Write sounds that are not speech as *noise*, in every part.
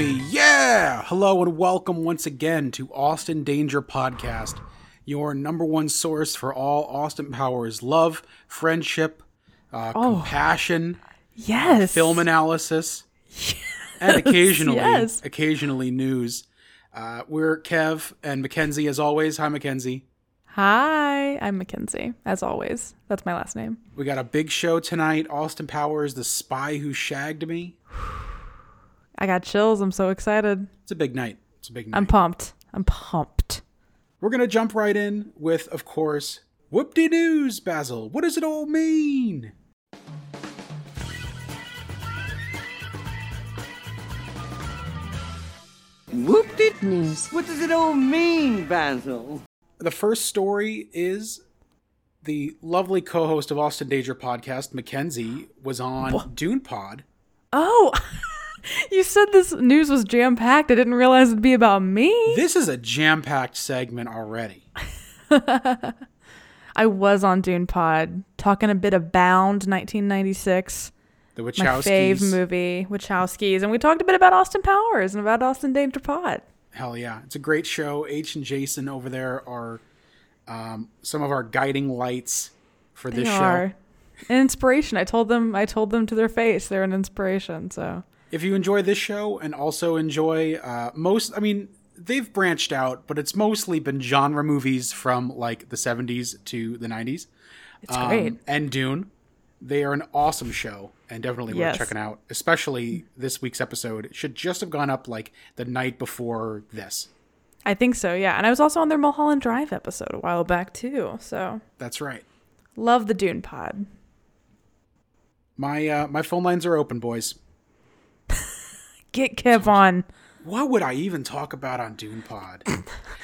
baby. Yeah. Hello and welcome once again to Austin Danger Podcast, your number one source for all Austin Powers love, friendship, uh, compassion, Yes. film analysis, and occasionally, yes. occasionally news. Uh, we're Kev and McKenzie as always. Hi, McKenzie. Hi, I'm McKenzie, as always. That's my last name. We got a big show tonight. Austin Powers, the spy who shagged me. I got chills. I'm so excited. It's a big night. It's a big night. I'm pumped. I'm pumped. We're gonna jump right in with, of course, whoop-de news, Basil. What does it all mean? Whoop-de News. What does it all mean, Basil? The first story is the lovely co-host of Austin Danger podcast, McKenzie, was on Dune Pod. Oh, *laughs* *laughs* you said this news was jam packed. I didn't realize it'd be about me. This is a jam-packed segment already. *laughs* I was on Dune Pod talking a bit of Bound 1996, The my Wachowskis. fave movie, Wachowskis, and we talked a bit about Austin Powers and about Austin Danger Pod. Hell yeah, it's a great show. H and Jason over there are um, some of our guiding lights for They this show. are an inspiration. I told them. I told them to their face. They're an inspiration. So if you enjoy this show and also enjoy uh, most i mean they've branched out but it's mostly been genre movies from like the 70s to the 90s it's great. Um, and dune they are an awesome show and definitely Yes. worth checking out especially this week's episode it should just have gone up like the night before this I think so. Yeah, and I was also on their Mulholland Drive episode a while back too. So that's right love the Dune Pod. my uh, my phone lines are open boys Get Kev on. what would i even talk about on dune pod *coughs* i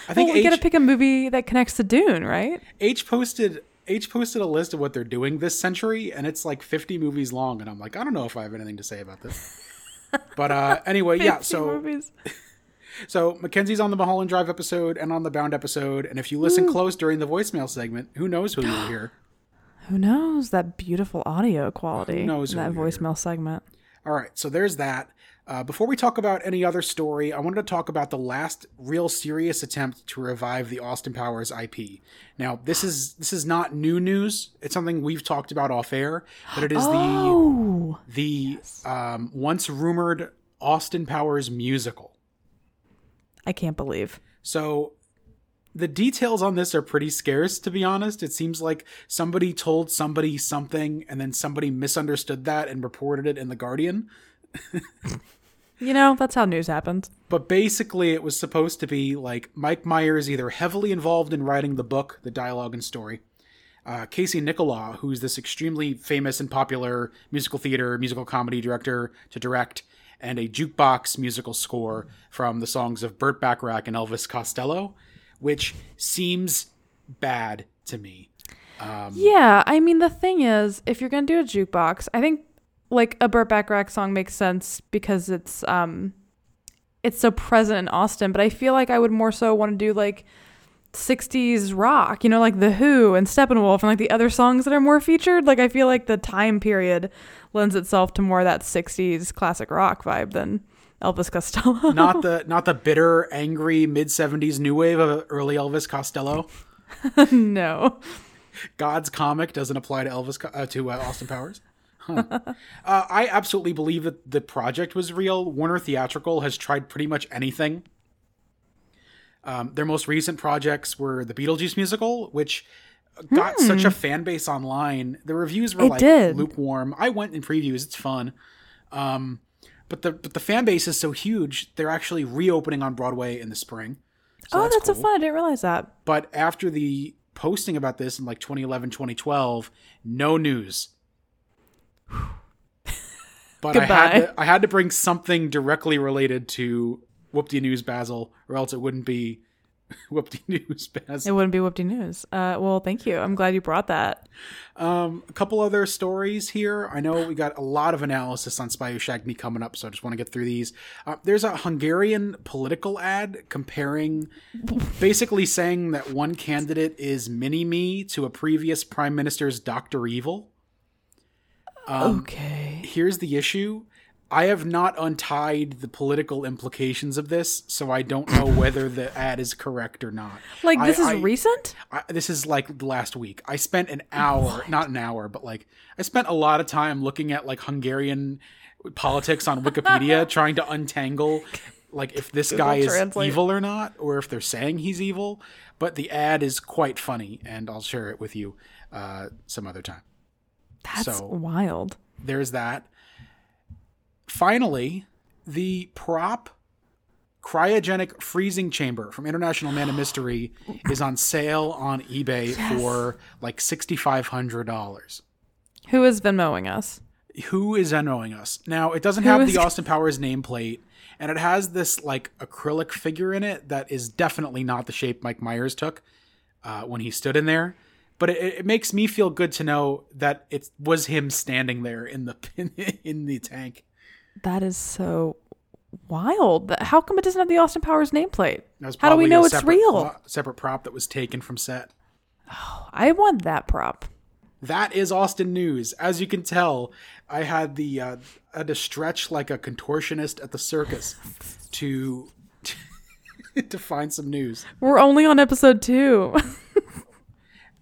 Well, think we H- gotta pick a movie that connects to Dune, right? H posted H posted a list of what they're doing this century, and it's like 50 movies long. And I'm like, I don't know if I have anything to say about this. *laughs* But uh, anyway, yeah. So movies. *laughs* so McKenzie's on the Mulholland Drive episode and on the Bound episode, and if you listen close during the voicemail segment, who knows who you'll hear? *gasps* who knows that beautiful audio quality Who knows in that who you're- voicemail segment? All right, so there's that. Uh, before we talk about any other story, I wanted to talk about the last real serious attempt to revive the Austin Powers IP. Now, this is this is not new news. It's something we've talked about off air, but it is Oh, the the um, once rumored Austin Powers musical. I can't believe. So the details on this are pretty scarce, to be honest. It seems like somebody told somebody something, and then somebody misunderstood that and reported it in the Guardian. You know, that's how news happens. But basically, it was supposed to be like Mike Myers either heavily involved in writing the book, the dialogue and story. Uh, Casey Nicholaw, who's this extremely famous and popular musical theater, musical comedy director to direct, and a jukebox musical score from the songs of Burt Bacharach and Elvis Costello, which seems bad to me. Yeah, I mean the thing is, if you're gonna do a jukebox, I think like a Burt Bacharach song makes sense because it's um, it's so present in Austin. But I feel like I would more so want to do like 60s rock, you know, like The Who and Steppenwolf and like the other songs that are more featured. Like I feel like the time period lends itself to more of that 60s classic rock vibe than Elvis Costello. *laughs* Not the *laughs* not the bitter, angry mid '70s new wave of early Elvis Costello. *laughs* no. God's comic doesn't apply to Elvis uh, to uh, Austin Powers. Huh. *laughs* uh, I absolutely believe that the project was real. Warner Theatrical has tried pretty much anything. Um, their most recent projects were the Beetlejuice musical, which got such a fan base online. The reviews were Hmm. It like did. lukewarm. I went in previews; it's fun. Um, but the but the fan base is so huge. They're actually reopening on Broadway in the spring. So oh, that's, so cool. fun. I didn't realize that. But after the posting about this in like 2011, 2012, no news. *sighs* But I had, to, I had to bring something directly related to Whoop-de News Basil, or else it wouldn't be *laughs* Whoop-de News It wouldn't be whoopty news. Uh, well, thank you. I'm glad you brought that. Um, a couple other stories here. I know we got a lot of analysis on Spy Who Shagged Me coming up, so I just want to get through these. Uh, there's a Hungarian political ad comparing, basically saying that one candidate is Mini Me to a previous prime minister's Doctor Evil. Um, okay. here's the issue I have not untied the political implications of this, so I don't know *coughs* whether the ad is correct or not. Like I- this is I- recent? I, this is like last week. I spent an hour, not an hour, but like I spent a lot of time looking at like Hungarian politics on Wikipedia, *laughs* trying to untangle like if this guy is evil or not, or if they're saying he's evil. But the ad is quite funny, and I'll share it with you uh, some other time. That's So- wild. There's that. Finally, the prop cryogenic freezing chamber from International Man of *gasps* Mystery is on sale on eBay for like $6,500. Who is Venmoing us? Who is Venmoing us? Now, it doesn't Who have is- the Austin Powers nameplate, and it has this like acrylic figure in it that is definitely not the shape Mike Myers took uh, when he stood in there. But it, it makes me feel good to know that it was him standing there in the *laughs* in the tank. That is so wild. How come it doesn't have the Austin Powers nameplate? How do we know a it's separate real? separate prop that was taken from set. Oh, I want that prop. That is Austin news. As you can tell, I had the uh, I had to stretch like a contortionist at the circus to *laughs* to find some news. We're only on episode two. *laughs*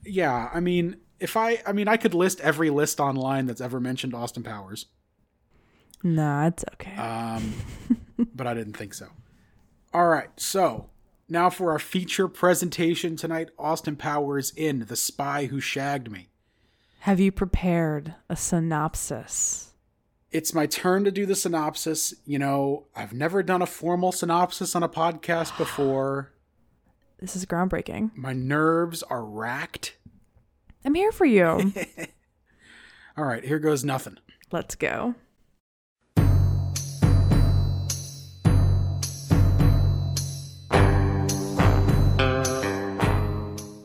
Yeah, I mean, if I I mean, I could list every list online that's ever mentioned Austin Powers, nah, it's okay. um, *laughs* but I didn't think so. All right, so now for our feature presentation tonight: Austin Powers in The Spy Who Shagged Me. Have you prepared a synopsis? it's my turn to do the synopsis. You know, I've never done a formal synopsis on a podcast before. This is groundbreaking. My nerves are racked. I'm here for you. *laughs* All right, here goes nothing. Let's go.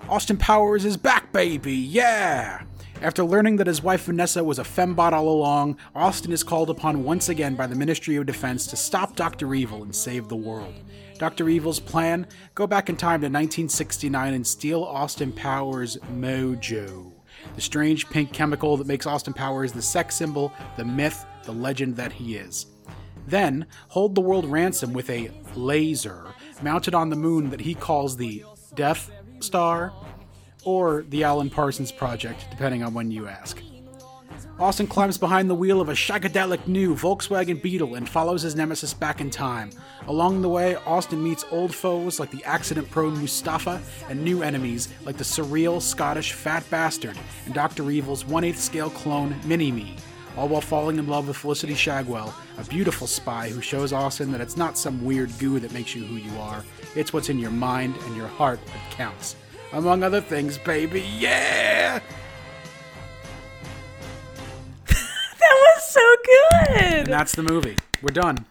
Austin Powers is back, baby! Yeah! After learning that his wife Vanessa was a fembot all along, Austin is called upon once again by the Ministry of Defense to stop Dr. Evil and save the world. Dr. Evil's plan? Go back in time to 1969 and steal Austin Powers' mojo. The strange pink chemical that makes Austin Powers the sex symbol, the myth, the legend that he is. Then hold the world ransom with a laser mounted on the moon that he calls the Death Star or the Alan Parsons Project, depending on when you ask. Austin climbs behind the wheel of a shagadelic new Volkswagen Beetle and follows his nemesis back in time. Along the way, Austin meets old foes like the accident prone Mustafa and new enemies like the surreal Scottish Fat Bastard and Dr. Evil's 1 8th scale clone Mini Me, all while falling in love with Felicity Shagwell, a beautiful spy who shows Austin that it's not some weird goo that makes you who you are, it's what's in your mind and your heart that counts. Among other things, baby, yeah! *laughs* That was so good! And that's the movie. We're done.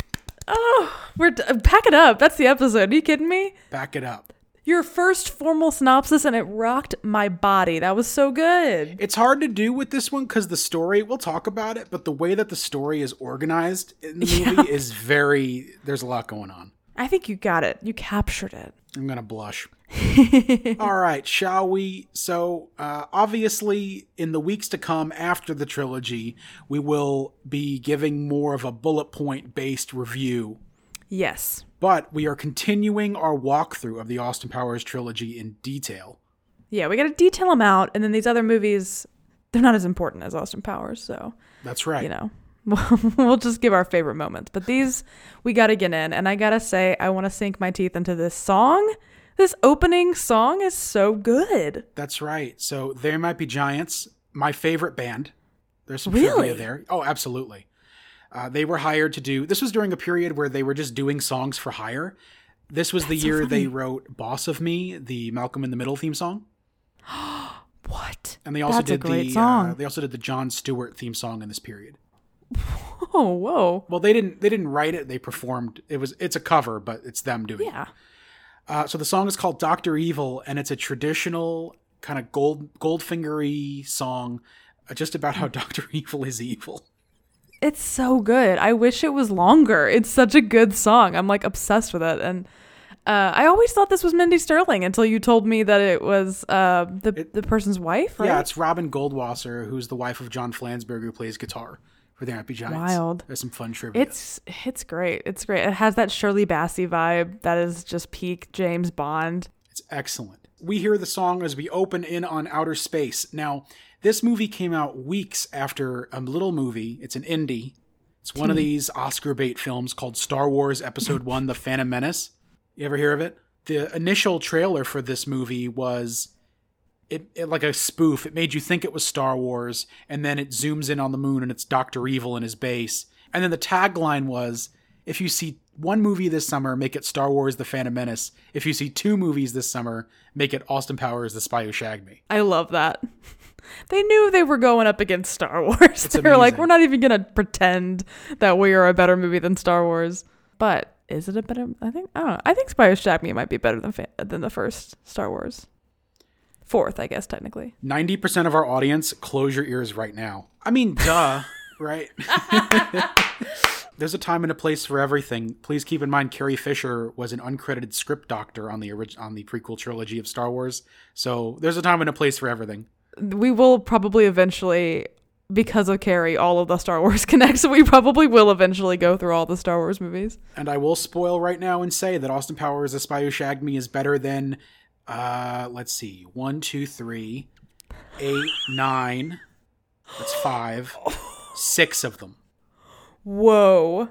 Oh, we're d- pack it up. That's the episode. Are you kidding me? Pack it up. Your first formal synopsis, and it rocked my body. That was so good. It's hard to do with this one because the story, we'll talk about it, but the way that the story is organized in the movie is very, there's a lot going on. I think you got it. You captured it. I'm going to blush. All right, shall we? So, uh, obviously, in the weeks to come after the trilogy, we will be giving more of a bullet point based review. Yes. But we are continuing our walkthrough of the Austin Powers trilogy in detail. Yeah, we got to detail them out, and then these other movies, they're not as important as Austin Powers, so That's right. you know, *laughs* we'll just give our favorite moments. But these, we got to get in, and I gotta say, I want to sink my teeth into this song. This opening song is so good. That's right. So They Might Be Giants. My favorite band. There's some Really? trivia there. Oh, absolutely. Uh, they were hired to do. This was during a period where they were just doing songs for hire. This was the That's so year they wrote "Boss of Me," the Malcolm in the Middle theme song, *gasps* What? and they also That's a did great the song. Uh, they also did the Jon Stewart theme song in this period. *laughs* Oh, whoa. Well, they didn't they didn't write it. They performed. It was it's a cover, but it's them doing. it. Uh, so the song is called Doctor Evil, and it's a traditional kind of gold goldfingery song, uh, just about how *laughs* Doctor Evil is evil. It's so good. I wish it was longer. It's such a good song. I'm like obsessed with it. And uh, I always thought this was Mindy Sterling until you told me that it was uh, the the person's wife, right? Yeah, it's Robin Goldwasser, who's the wife of John Flansburgh, who plays guitar for There Happy Giants. Wild. There's some fun trivia. It's it's great. It's great. It has that Shirley Bassey vibe that is just peak James Bond. It's excellent. We hear the song as we open in on outer space. Now, this movie came out weeks after a little movie. It's an indie. It's one of hmm. these Oscar bait films called Star Wars Episode 1 The Phantom Menace. You ever hear of it? The initial trailer for this movie was it, it like a spoof. It made you think it was Star Wars, and then it zooms in on the moon and it's Doctor Evil in his base. And then the tagline was, "If you see one movie this summer, make it Star Wars: The Phantom Menace. If you see two movies this summer, make it Austin Powers: The Spy Who Shagged Me." I love that. *laughs* They knew they were going up against Star Wars. *laughs* they were like, we're not even gonna pretend that we are a better movie than Star Wars. But is it a better? I think I don't know. I think Spy Who Shagged Me might be better than than the first Star Wars. Fourth, I guess technically. Ninety percent of our audience, close your ears right now. I mean, duh, *laughs* *laughs* right? *laughs* There's a time and a place for everything. Please keep in mind, Carrie Fisher was an uncredited script doctor on the orig- on the prequel trilogy of Star Wars. So there's a time and a place for everything. we will probably eventually because of Carrie, all of the Star Wars connects. We probably will eventually go through all the Star Wars movies. And I will spoil right now and say that Austin Powers: The Spy Who Shagged Me is better than, uh, let's see, one, two, three, eight, nine. That's five, six of them. Whoa.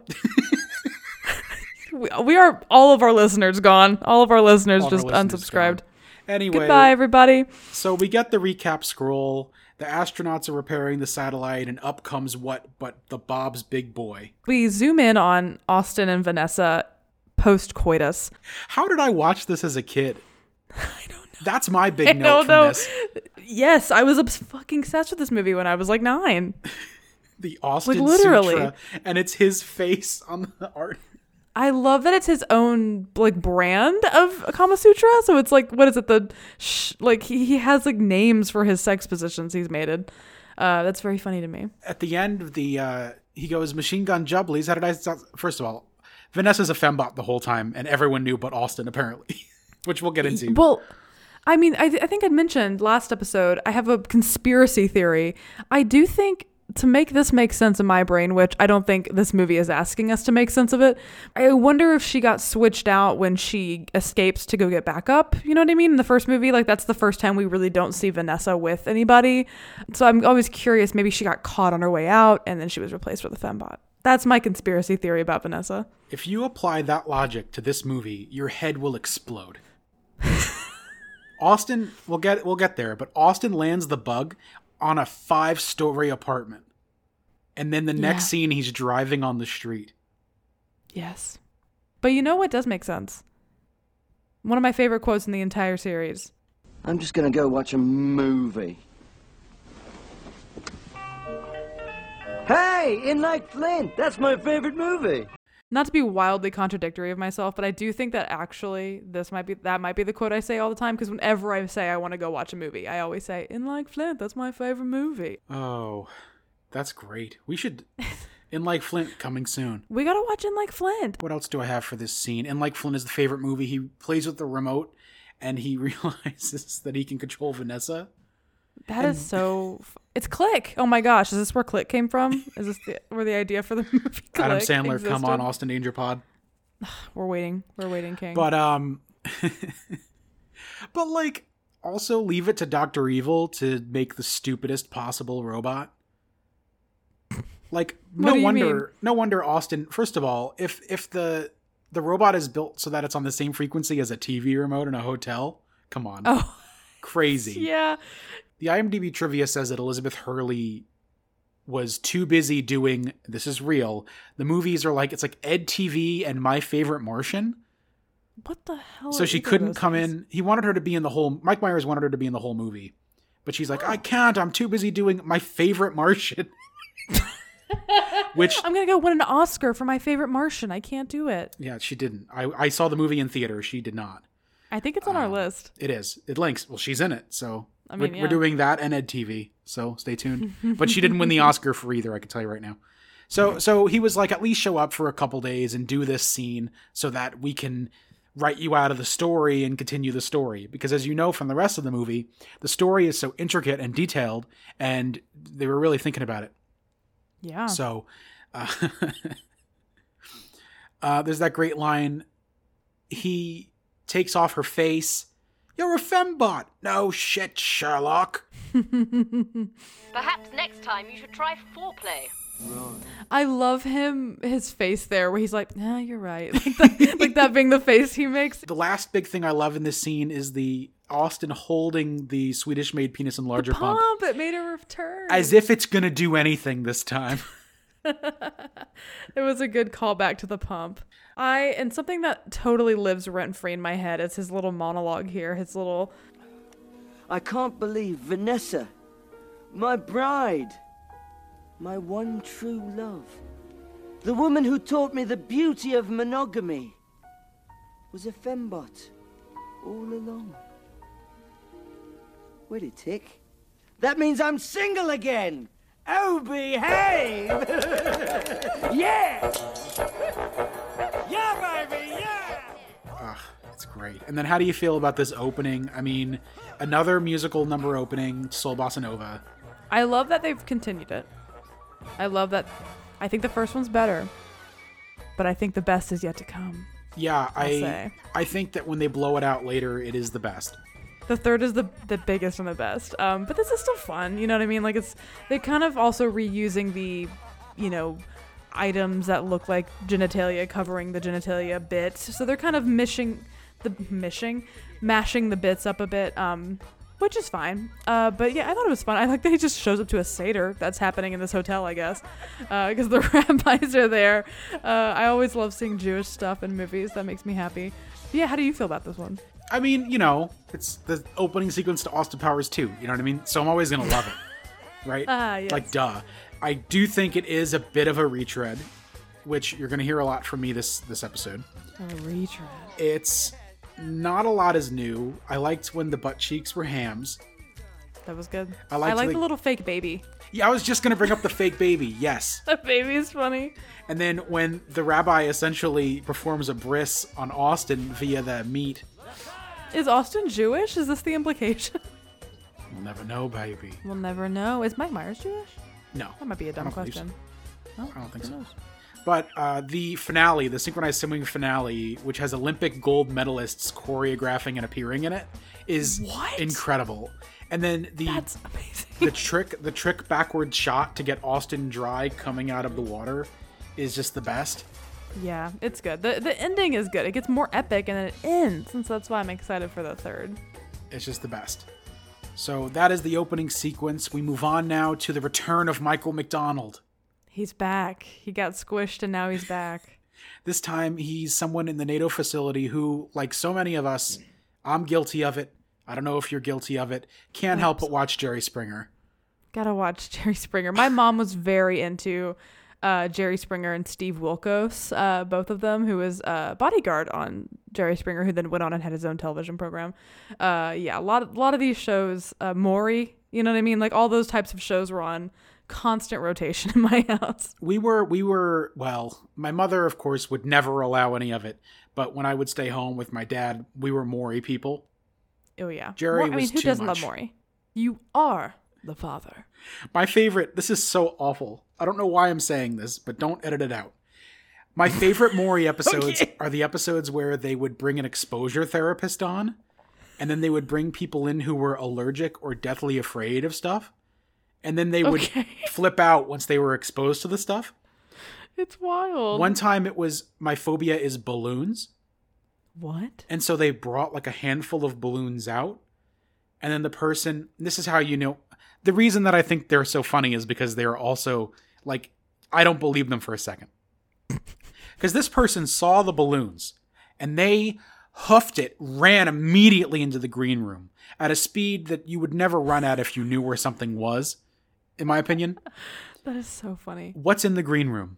*laughs* we, are all of our listeners gone. All of our listeners All of our just listeners unsubscribed. gone. Anyway, Goodbye, everybody. so we get the recap scroll. The astronauts are repairing the satellite, and up comes what but the Bob's big boy. We zoom in on Austin and Vanessa post coitus. How did I watch this as a kid? I don't know. That's my big *laughs* I note from know. this. Yes, I was fucking obsessed with this movie when I was like nine. *laughs* The Austin literally. Sutra, and it's his face on the *laughs* art. I love that it's his own like brand of Kama Sutra. So it's like what is it? The sh- like he, he has like names for his sex positions he's mated. Uh, that's very funny to me. At the end of the, uh, he goes, Machine Gun Jubblies. How did I? First of all, Vanessa's a fembot the whole time, and everyone knew but Austin, apparently, which we'll get into. Well, I mean, I, th- I think I mentioned last episode. I have a conspiracy theory. I do think to make this make sense in my brain, which I don't think this movie is asking us to make sense of it. I wonder if she got switched out when she escapes to go get back up. You know what I mean? In the first movie, like that's the first time we really don't see Vanessa with anybody. So I'm always curious. Maybe she got caught on her way out, and then she was replaced with a fembot. That's my conspiracy theory about Vanessa. If you apply that logic to this movie, your head will explode. Austin, we'll get we'll get there, but Austin lands the bug on a five-story apartment, and then the next Yeah. scene he's driving on the street. Yes. But you know what does make sense? One of my favorite quotes in the entire series. I'm just gonna go watch a movie. Hey, In Like Flint, that's my favorite movie. Not to be wildly contradictory of myself, but I do think that actually this might be that might be the quote I say all the time because whenever I say I want to go watch a movie, I always say "In Like Flint." That's my favorite movie. Oh, that's great. We should in like Flint coming soon. We gotta watch "In Like Flint." What else do I have for this scene? In like Flint is the favorite movie. He plays with the remote and he *laughs* realizes that he can control Vanessa. That is so. F- it's Click. Oh my gosh, is this where Click came from? Is this the, where the idea for the *laughs* movie? Click Adam Sandler, come on. Austin Danger Pod. *sighs* We're waiting. We're waiting, King. But um *laughs* But like also leave it to Dr. Evil to make the stupidest possible robot. Like *laughs* no wonder mean? no wonder Austin first of all, if if the the robot is built so that it's on the same frequency as a TV remote in a hotel, come on. oh Crazy. yeah, The IMDb trivia says that Elizabeth Hurley was too busy doing this is real. The movies are like it's like Ed TV and My Favorite Martian. what the hell? so she couldn't come things? in. He wanted her to be in the whole Mike Myers wanted her to be in the whole movie. But she's like, I can't. I'm too busy doing my favorite Martian. *laughs* Which I'm gonna go win an Oscar for my favorite Martian. I can't do it. yeah, she didn't. I, I saw the movie in theater. She did not. I think it's on our um, list. It is. It links. Well, she's in it. So I mean, we're, yeah. we're doing that and Ed TV. So stay tuned. but she didn't win the *laughs* Oscar for either. I can tell you right now. So so he was like, at least show up for a couple days and do this scene so that we can write you out of the story and continue the story. Because as you know from the rest of the movie, the story is so intricate and detailed, and they were really thinking about it. Yeah. So, uh, *laughs* uh, there's that great line. He takes off her face. You're a fembot. No shit, Sherlock. *laughs* Perhaps next time you should try foreplay. I love him, his face there, where he's like, "Yeah, you're right," *laughs* like that, like that being the face he makes. The last big thing I love in this scene is the Austin holding the Swedish-made penis enlarger pump Pump, it made a return. as if it's gonna do anything this time. *laughs* *laughs* It was a good callback to the pump. I and something that totally lives rent free in my head is his little monologue here. His little I can't believe Vanessa, my bride, my one true love, the woman who taught me the beauty of monogamy, was a fembot all along. Wait a tick. That means I'm single again. Oh, behave! *laughs* yeah! Yeah, baby, yeah! Ugh, it's great. And then how do you feel about this opening? I mean, another musical number opening, Soul Bossa Nova. I love that they've continued it. I love that. I think the first one's better, but I think the best is yet to come. Yeah, I say. I think that when they blow it out later, it is the best. The third is the the biggest and the best. Um, but this is still fun. You know what I mean? Like it's they kind of also reusing the, you know, items that look like genitalia covering the genitalia bits. So they're kind of mishing the mishing, mashing the bits up a bit. Um, which is fine. Uh, but yeah, I thought it was fun. I like that he just shows up to a seder that's happening in this hotel, I guess, because the *laughs* rabbis are there. Uh, I always love seeing Jewish stuff in movies. That makes me happy. But yeah, how do you feel about this one? I mean, you know, it's the opening sequence to Austin Powers 2. You know what I mean? So I'm always gonna love it, *laughs* right? Ah, yes. Like, duh. I do think it is a bit of a retread, which you're gonna hear a lot from me this this episode. A retread. It's not a lot is new. I liked when the butt cheeks were hams. That was good. I liked like the- the little fake baby. Yeah, I was just gonna bring up the fake baby. Yes. *laughs* That baby is funny. And then when the rabbi essentially performs a bris on Austin via the meat, Is Austin Jewish? Is this the implication? *laughs* we'll never know, baby. we'll never know. Is Mike Myers Jewish? No, That might be a dumb don't believe so. question. I don't think so. But uh, the finale, the synchronized swimming finale, which has Olympic gold medalists choreographing and appearing in it, is What? incredible. And then the That's amazing. the *laughs* trick the trick backward shot to get Austin dry coming out of the water is just the best. Yeah, it's good. The the ending is good. It gets more epic and then it ends, and so that's why I'm excited for the third. It's just the best. So that is the opening sequence. We move on now to the return of Michael McDonald. He's back. He got squished and now he's back. *laughs* This time he's someone in the NATO facility who, like so many of us, I'm guilty of it. I don't know if you're guilty of it. Can't help but watch Jerry Springer. Gotta watch *laughs* Jerry Springer. My mom was very into uh, Jerry Springer and Steve Wilkos, uh, both of them, who was uh, bodyguard on Jerry Springer, who then went on and had his own television program. Uh, yeah, a lot, of, a lot of these shows, uh, Maury, you know what I mean? Like all those types of shows were on constant rotation *laughs* in my house. We were, we were, well, my mother, of course, would never allow any of it. But when I would stay home with my dad, we were Maury people. Oh yeah, Jerry Maury- I mean, who doesn't much. love Maury? You are the father. My favorite, this is so awful. I don't know why I'm saying this, but don't edit it out. My favorite Maury *laughs* episodes are the episodes where they would bring an exposure therapist on, and then they would bring people in who were allergic or deathly afraid of stuff, and then they would Okay. *laughs* flip out once they were exposed to the stuff. It's wild. One time it was my phobia is balloons, what? and so they brought like a handful of balloons out, and then the person. This is how you know. The reason that I think they're so funny is because they're also like I don't believe them for a second. *laughs* Because this person saw the balloons and they hoofed it, ran immediately into the green room at a speed that you would never run at if you knew where something was, in my opinion. *laughs* That is so funny. What's in the green room?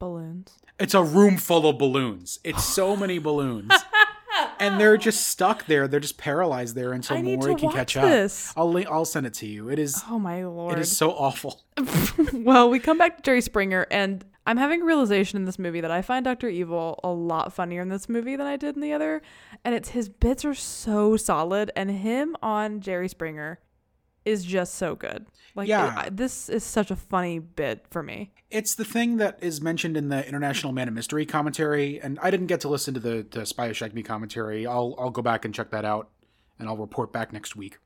Balloons. It's a room full of balloons. It's so many balloons. *laughs* And they're just stuck there. They're just paralyzed there until I to can watch catch this. up. I'll link, I'll send it to you. It is Oh my lord. it is so awful. *laughs* well, we come back to Jerry Springer, and I'm having a realization in this movie that I find Dr. Evil a lot funnier in this movie than I did in the other. And it's his bits are so solid, and him on Jerry Springer is just so good. Like, Yeah. it- I- this is such a funny bit for me. It's the thing that is mentioned in the International Man of Mystery commentary, and I didn't get to listen to the, the Spy Shagged commentary. I'll I'll go back and check that out, and I'll report back next week.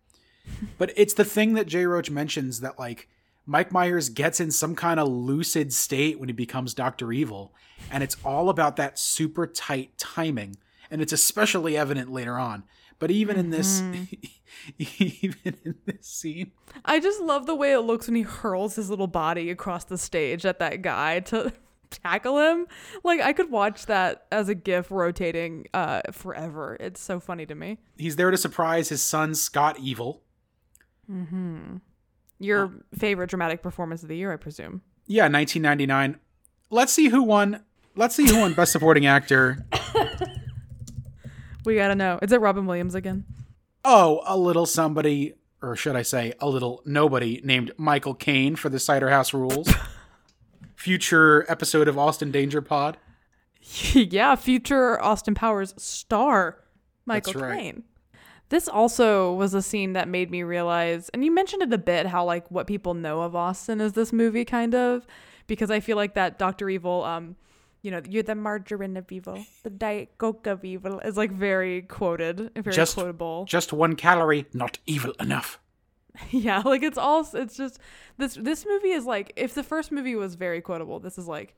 *laughs* but it's the thing that Jay Roach mentions that like Mike Myers gets in some kind of lucid state when he becomes Doctor Evil, and it's all about that super tight timing, and it's especially evident later on. But even in this, *laughs* even in this scene, I just love the way it looks when he hurls his little body across the stage at that guy to *laughs* tackle him. Like I could watch that as a gif rotating uh forever. It's so funny to me. he's there to surprise his son Scott Evil. Hmm. Your favorite dramatic performance of the year, I presume. Yeah, 1999. Let's see who won. Let's see who won Best Supporting Actor. *laughs* We gotta know. Is it Robin Williams again? Oh, a little somebody, or should I say, a little nobody named Michael Caine for the Cider House Rules. *laughs* Future episode of Austin Danger Pod. *laughs* yeah, future Austin Powers star Michael That's right. Caine. This also was a scene that made me realize, and you mentioned it a bit, how like what people know of Austin is this movie kind of, because I feel like that Doctor Evil, um, you know, you're the margarine of evil, the diet coke of evil, is like very quoted, very Just- quotable. Just one calorie, not evil enough. *laughs* yeah, like it's all, it's just this this movie is like if the first movie was very quotable, this is like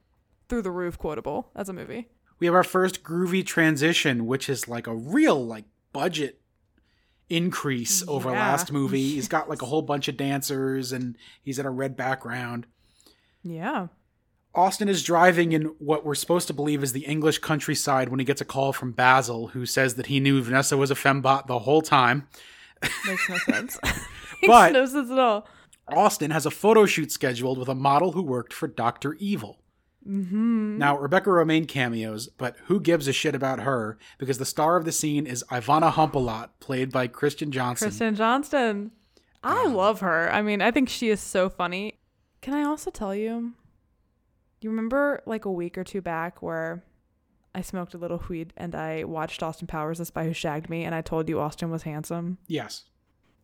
through the roof quotable as a movie. We have our first groovy transition, which is like a real like budget increase over Yeah. last movie. *laughs* He's got like a whole bunch of dancers and he's in a red background. Yeah. Austin is driving in what we're supposed to believe is the English countryside when he gets a call from Basil, who says that he knew Vanessa was a fembot the whole time. Makes no sense. *laughs* But- Makes no sense at all. Austin has a photo shoot scheduled with a model who worked for Dr. Evil. Mm-hmm. Now, Rebecca Romijn cameos, but who gives a shit about her? Because the star of the scene is Ivana Humpalot, played by Kristen Johnson. Kristen Johnston. I love her. I mean, I think she is so funny. Can I also tell you? You remember like a week or two back where I smoked a little weed and I watched Austin Powers, The Spy Who Shagged Me, and I told you Austin was handsome? yes.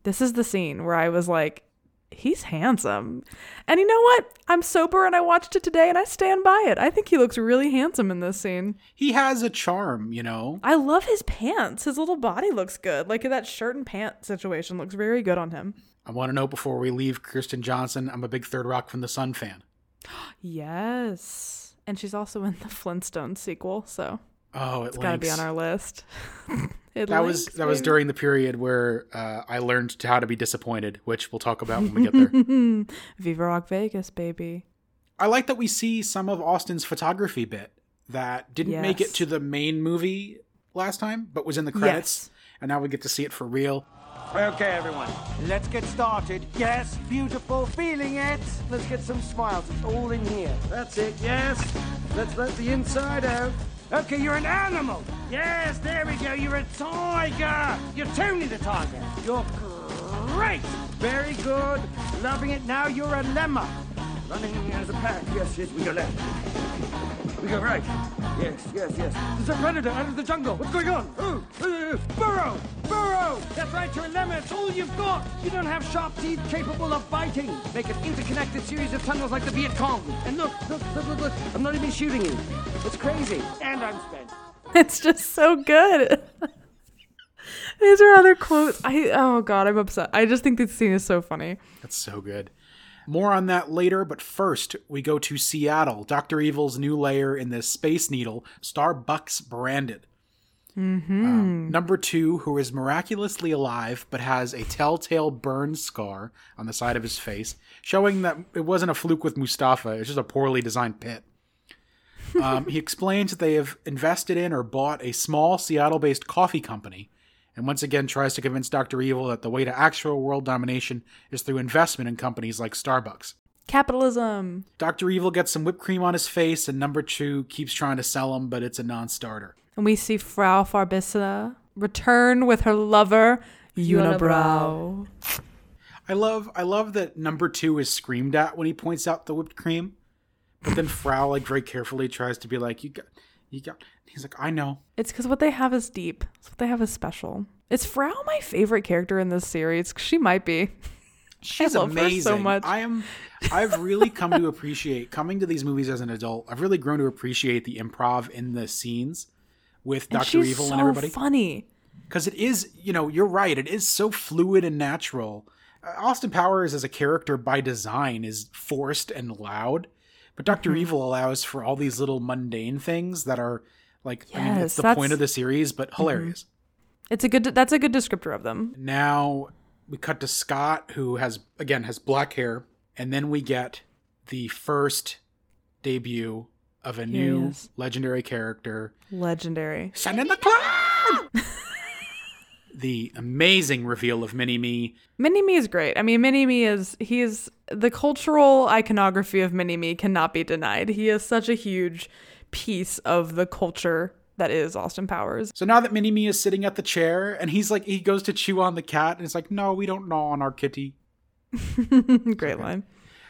This is the scene where I was like, he's handsome. And you know what? I'm sober and I watched it today and I stand by it. I think he looks really handsome in this scene. He has a charm, you know? I love his pants. His little body looks good. Like that shirt and pant situation looks very good on him. I want to know before we leave Kristen Johnson, I'm a big Third Rock from the Sun fan. *gasps* Yes. And she's also in the Flintstones sequel, so Oh, it it's got to be on our list. *laughs* That was links, that was during the period where uh, I learned to how to be disappointed, which we'll talk about when we get there. *laughs* Viva Rock Vegas, baby. I like that we see some of Austin's photography bit that didn't make it to the main movie last time, but was in the credits, and now we get to see it for real. Okay, everyone, let's get started. Yes, beautiful, feeling it. Let's get some smiles. It's all in here. That's it. Yes. Let's let the inside out. Okay, you're an animal. Yes, there we go. You're a tiger. You're Tony the tiger. You're great. Very good. Loving it. Now you're a lemma. Running as a pack. Yes, yes. We go left. We go right. Yes, yes, yes. There's a predator out of the jungle. What's going on? Ooh, ooh, burrow, burrow. That's right, you're a lemma. It's all you've got. You don't have sharp teeth capable of biting. Make an interconnected series of tunnels like the Viet Cong. And look, look, look, look, look. I'm not even shooting you. It's crazy. And I'm spent. *laughs* It's just so good. *laughs* These are other quotes. I oh god, I'm upset. I just think this scene is so funny. That's so good. More on that later, but first we go to Seattle, Doctor Evil's new lair in the Space Needle, Starbucks branded. Um, number two, who is miraculously alive but has a telltale burn scar on the side of his face, showing that it wasn't a fluke with Mustafa, it's just a poorly designed pit. Um, he *laughs* explains that they have invested in or bought a small Seattle based coffee company, and once again tries to convince Dr. Evil that the way to actual world domination is through investment in companies like Starbucks. Capitalism. Dr. Evil gets some whipped cream on his face, and number two keeps trying to sell him, but it's a non starter. And we see Frau Farbissina return with her lover, Unibrow. I love I love that number two is screamed at when he points out the whipped cream. But then Frau like very carefully tries to be like, You got you got he's like, I know. It's because what they have is deep. It's what they have is special. Is Frau my favorite character in this series? She might be. *laughs* She's love her so amazing. much. I am. I've really come to appreciate coming to these movies as an adult. I've really grown to appreciate the improv in the scenes with Doctor Evil so and everybody funny. because it is. You know, you're right. It is so fluid and natural. Uh, Austin Powers as a character by design is forced and loud, but Mm-hmm. Doctor Evil allows for all these little mundane things that are like. I mean, it's the Mm-hmm. point of the series, but hilarious. It's a good. That's a good descriptor of them. Now we cut to Scott, who has again has black hair, and then we get the first debut of a new legendary character, Legendary. Sun in the Cloud. *laughs* the amazing reveal of Mini Me. Mini Me is great. I mean, Mini Me is he's the cultural iconography of Mini Me cannot be denied. He is such a huge piece of the culture that is Austin Powers. So now that Mini Me is sitting at the chair, and he's like, he goes to chew on the cat, and it's like, no, we don't gnaw on our kitty. *laughs* great line.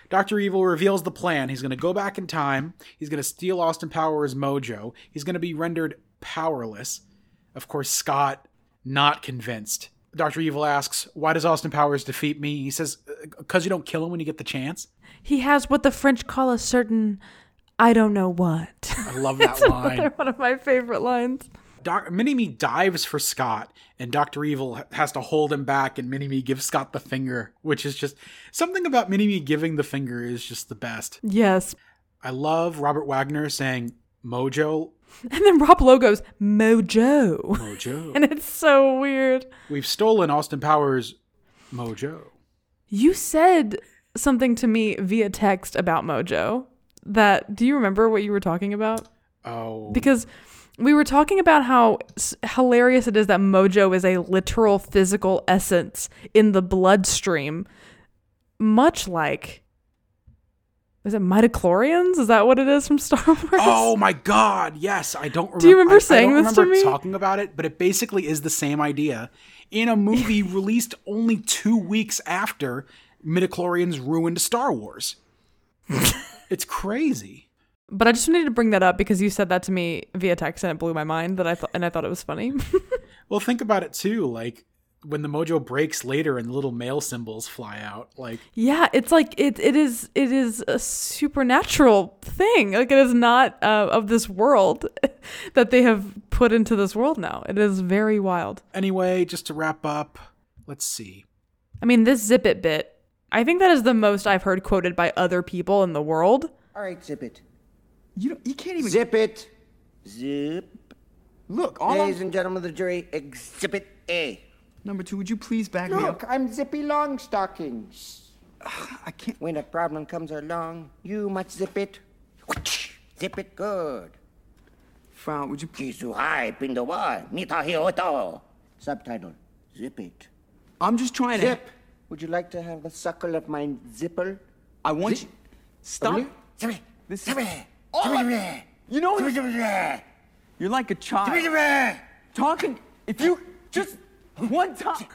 Dr. Evil reveals the plan. He's going to go back in time. He's going to steal Austin Powers' mojo. He's going to be rendered powerless. Of course, Scott, not convinced. Dr. Evil asks, Why does Austin Powers defeat me? He says, uh, Because you don't kill him when you get the chance. He has what the French call a certain I don't know what. I love that *laughs* They're line. one of my favorite lines. Doc- Mini-Me dives for Scott, and Dr. Evil has to hold him back, and Mini-Me gives Scott the finger, which is just something about Mini-Me giving the finger is just the best. Yes. I love Robert Wagner saying mojo. *laughs* And then Rob Lowe goes, Mojo. Mojo. *laughs* And it's so weird. We've stolen Austin Powers mojo. You said something to me via text about Mojo. That do you remember what you were talking about? Oh, Because we were talking about how hilarious it is that Mojo is a literal physical essence in the bloodstream, much like. Is it midichlorians? Is that what it is from Star *laughs* Wars? oh my God! Yes, I don't. Remember, Do you remember I- I saying don't this to me? Talking about it, but it basically is the same idea in a movie *laughs* released only two weeks after midichlorians ruined Star Wars. *laughs* it's crazy. But I just wanted to bring that up because you said that to me via text and it blew my mind that I thought and I thought it was funny. Well, think about it too. Like when the mojo breaks later and little male symbols fly out. Like yeah, it's like it it is it is a supernatural thing. Like it is not uh, of this world *laughs* that they have put into this world now. It is very wild. anyway, just to wrap up, let's see. I mean, this zip it bit. I think that is the most I've heard quoted by other people in the world. All right, zip it. You don't, you can't even Zip it. Zip. look. All Ladies I'm, and gentlemen of the jury, exhibit A. number two. Would you please back me up? Look. I'm Zippy Longstockings. I can't. When a problem comes along, you must zip it. Zip it good. Frau, would you please? Kisuhai pindawa, nitahioto. Subtitle, zip it. I'm just trying to. Zip. Would you like to have the suckle of my zipper? I want Zip. you. Stop. Zip it. This Zip it. Oh, Zip it. You know what? Zip. You're like a child. Zip it. Talking. If you just *laughs* one time.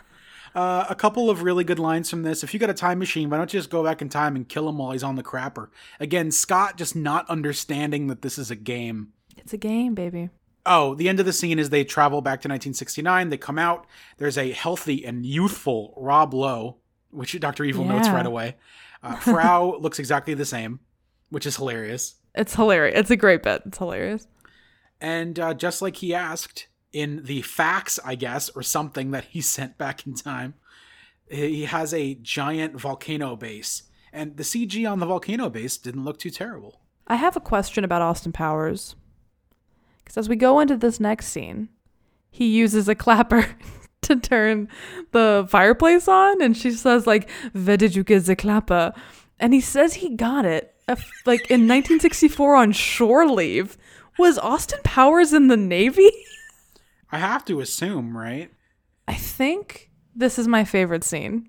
Uh, a couple of really good lines from this. If you got a time machine, why don't you just go back in time and kill him while he's on the crapper? Again, Scott just not understanding that this is a game. It's a game, baby. Oh, the end of the scene is they travel back to 1969. They come out. There's a healthy and youthful Rob Lowe, which Dr. Evil notes right away. Uh, Frau *laughs* looks exactly the same, which is hilarious. It's hilarious. It's a great bit. It's hilarious. And uh, just like he asked in the fax, I guess, or something that he *laughs* sent back in time, he has a giant volcano base. And the CG on the volcano base didn't look too terrible. I have a question about Austin Powers. Because as we go into this next scene, he uses a clapper *laughs* to turn the fireplace on, and she says, like, where did you get the clapper? And he says he got it, like, in 1964 on shore leave. Was Austin Powers in the Navy? *laughs* I have to assume, right? I think this is my favorite scene.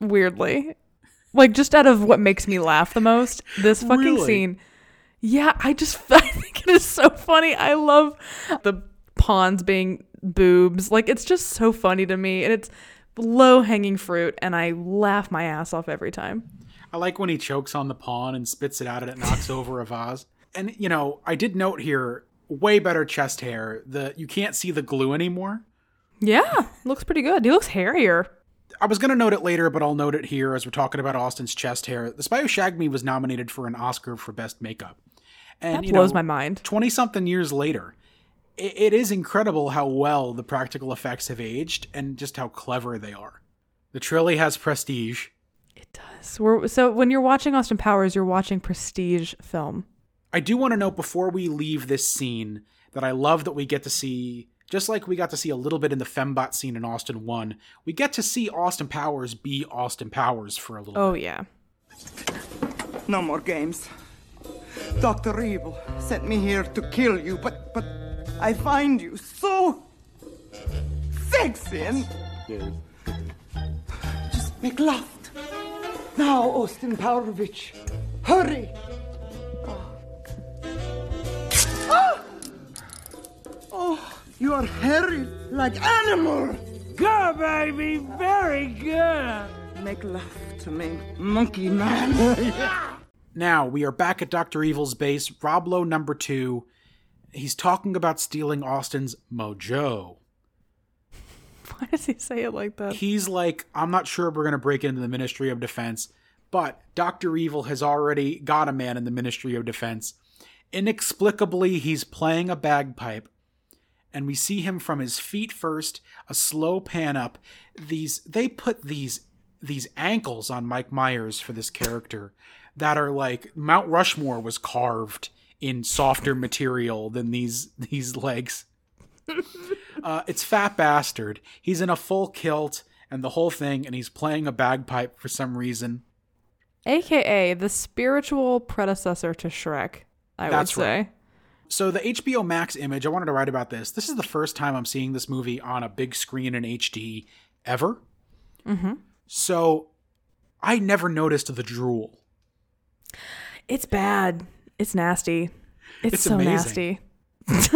Weirdly. Like just out of what makes me laugh the most, this fucking Really? scene. Yeah, I just *laughs* I think it is so funny. I love the pawns being boobs. Like it's just so funny to me and it's low hanging fruit and I laugh my ass off every time. I like when he chokes on the pawn and spits it out and it knocks over a vase. And you know, I did note here way better chest hair. The you can't see the glue anymore. Yeah, looks pretty good. He looks hairier. I was going to note it later, but I'll note it here as we're talking about Austin's chest hair. The Spy Who Shagged Me was nominated for an Oscar for Best Makeup. And, That blows know, my mind. 20 something years later, it, it is incredible how well the practical effects have aged and just how clever they are. The Trilly has prestige. It does. We're, so when you're watching Austin Powers, you're watching prestige film. I do want to note before we leave this scene that I love that we get to see, just like we got to see a little bit in the Fembot scene in Austin 1, we get to see Austin Powers be Austin Powers for a little Oh bit. yeah. No more games. Dr. Evil sent me here to kill you, but but I find you so sexy and just make love. Now, Austin Powrovich, hurry! Oh, you are hairy like animal. Good, baby. Very good. Make love to me, monkey man. *laughs* Now, we are back at Dr. Evil's base, Rob Lowe number two. He's talking about stealing Austin's mojo. Why does he say it like that? He's like, I'm not sure we're going to break into the Ministry of Defense, but Dr. Evil has already got a man in the Ministry of Defense. Inexplicably, he's playing a bagpipe, and we see him from his feet first, a slow pan up. These they put these these ankles on Mike Myers for this character that are like Mount Rushmore was carved in softer material than these these legs. *laughs* Uh, it's Fat Bastard. He's in a full kilt and the whole thing, and he's playing a bagpipe for some reason. AKA the spiritual predecessor to Shrek, I That's would say. right. So the HBO Max image, I wanted to write about this. This is the first time I'm seeing this movie on a big screen in HD ever. Mm-hmm. So I never noticed the drool. It's bad. It's nasty. It's, It's so amazing. nasty.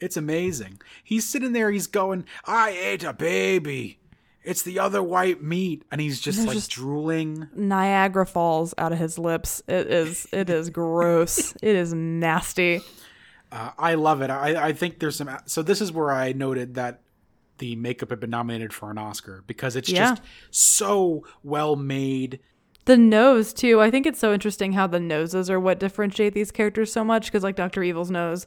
It's amazing. He's sitting there, he's going, I ate a baby. It's the other white meat. And he's just There's like just- drooling. Niagara falls out of his lips. It is it is gross. *laughs* it is nasty. Uh, I love it. I, I think there's some. So this is where I noted that the makeup had been nominated for an Oscar because it's Yeah. just so well made. The nose too. I think it's so interesting how the noses are what differentiate these characters so much because like Dr. Evil's nose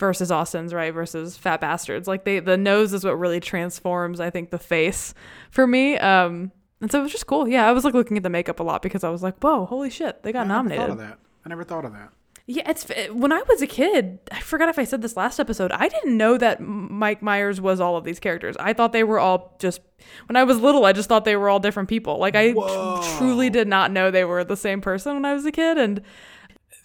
versus Austin's right versus Fat Bastards. Like they the nose is what really transforms I think the face for me. Um and so it was just cool. Yeah, I was like looking at the makeup a lot because I was like, "Whoa, holy shit, they got I never nominated." thought of that. I never thought of that. Yeah, it's when I was a kid. I forgot if I said this last episode. I didn't know that Mike Myers was all of these characters. I thought they were all just. When I was little, I just thought they were all different people. Like I tr- truly did not know they were the same person when I was a kid. And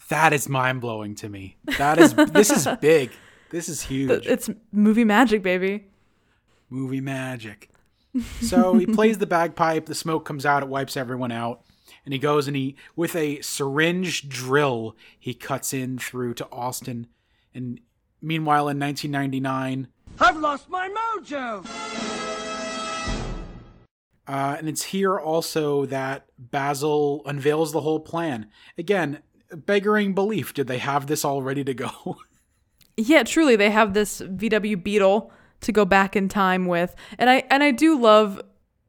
That is mind blowing to me. That is. this is *laughs* big. This is huge. it's movie magic, baby. Movie magic. So he *laughs* plays the bagpipe. The smoke comes out. It wipes everyone out. And he goes and he, with a syringe drill, he cuts in through to Austin. And meanwhile, in 1999, I've lost my mojo. Uh, and it's here also that Basil unveils the whole plan. Again, beggaring belief. Did they have this all ready to go? *laughs* Yeah, truly, they have this VW Beetle to go back in time with, and I and I do love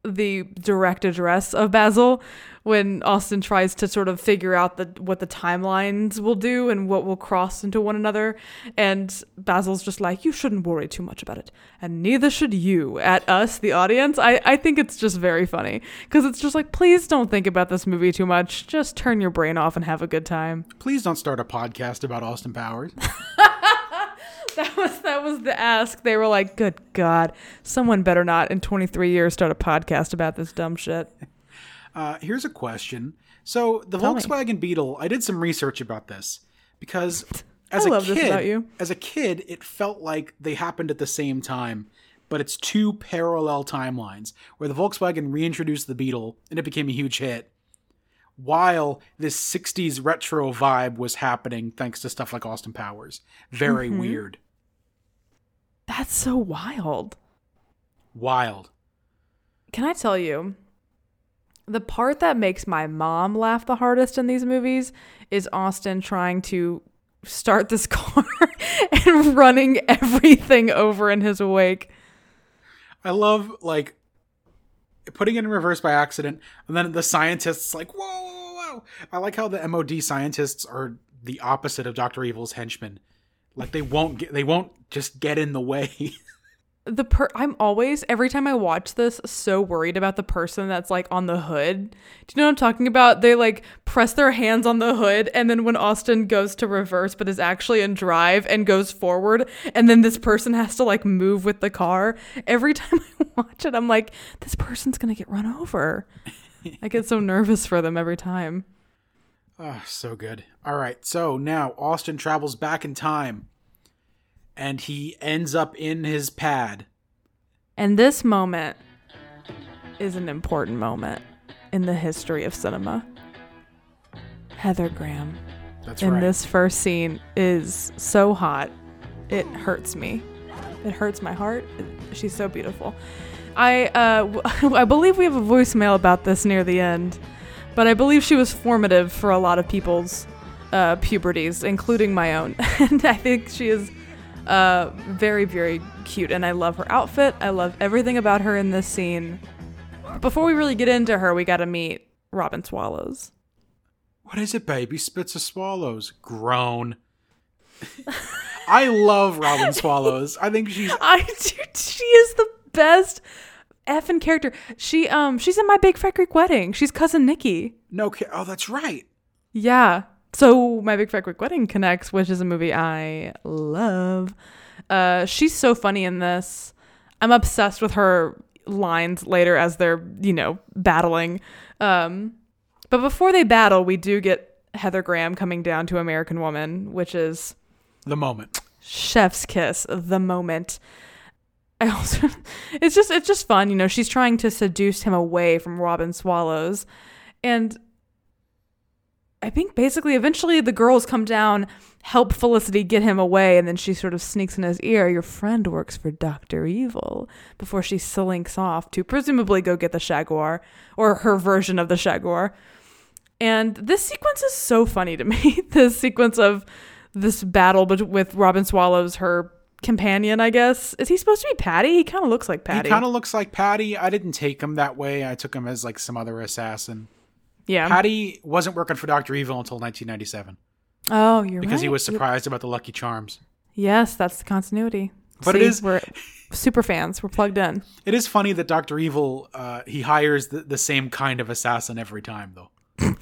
the direct address of Basil when Austin tries to sort of figure out the what the timelines will do and what will cross into one another, and Basil's just like, "You shouldn't worry too much about it, and neither should you." At us, the audience, I I think it's just very funny because it's just like, please don't think about this movie too much. Just turn your brain off and have a good time. Please don't start a podcast about Austin Powers. *laughs* That was that was the ask. They were like, "Good God, someone better not in 23 years start a podcast about this dumb shit." Uh, here's a question. So the Tell me. Volkswagen Beetle, I did some research about this because *laughs* as I a kid, this about you. as a kid, it felt like they happened at the same time, but it's two parallel timelines where the Volkswagen reintroduced the Beetle and it became a huge hit, while this '60s retro vibe was happening thanks to stuff like Austin Powers. Very Mm-hmm. weird, That's so wild. wild. Can I tell you? The part that makes my mom laugh the hardest in these movies is Austin trying to start this *laughs* car and running everything over in his wake. I love like putting it in reverse by accident, and then the scientists like, whoa, whoa, whoa. I like how the MOD scientists are the opposite of Doctor Evil's henchmen. Like they won't get, they won't just get in the way. *laughs* the per I'm always every time I watch this so worried about the person that's like on the hood. Do you know what I'm talking about? They like press their hands on the hood and then when Austin goes to reverse but is actually in drive and goes forward and then this person has to like move with the car. Every *laughs* time I watch it I'm like this person's going to get run over. *laughs* I get so nervous for them every time. Ah, so good. All right, so now Austin travels back in time, and he ends up in his pad. And this moment is an important moment in the history of cinema. Heather Graham That's in right. this first scene is so hot. It hurts me. It hurts my heart. She's so beautiful. I uh, w- *laughs* I believe we have a voicemail about this near the end, but I believe she was formative for a lot of people's uh, puberties, including my own. *laughs* and I think she is uh, very, very cute, and I love her outfit. I love everything about her in this scene. But before we really get into her, we got to meet Robin Swallows. What is it, baby? Spits or swallows? Groan. I love Robin Swallows. I think she's *laughs* I do. She is the best effing character. She um she's in my Big Fat Greek Wedding. She's cousin Nikki. no. Oh, that's right. Yeah. So my Big Fat Greek Wedding connects, which is a movie I love. Uh, she's so funny in this. I'm obsessed with her lines later as they're you know battling. Um, but before they battle, we do get Heather Graham coming down to American Woman, which is The moment. chef's kiss the moment i also *laughs* it's just it's just fun you know she's trying to seduce him away from robin swallows and i think basically eventually the girls come down help felicity get him away and then she sort of sneaks in his ear your friend works for dr evil before she slinks off to presumably go get the shaguar or her version of the shaguar and this sequence is so funny to me. *laughs* this sequence of this battle with Robin Swallows, her companion, I guess. Is he supposed to be Patty? He kind of looks like Patty. He kind of looks like Patty. I didn't take him that way. I took him as like some other assassin. Yeah. Patty wasn't working for Doctor Evil until 1997 oh, you're because he was surprised about the Lucky Charms. Yes, that's the continuity. But it See, is- we're super fans. We're plugged in. It is funny that Doctor Evil uh, he hires the, the same kind of assassin every time though. *laughs*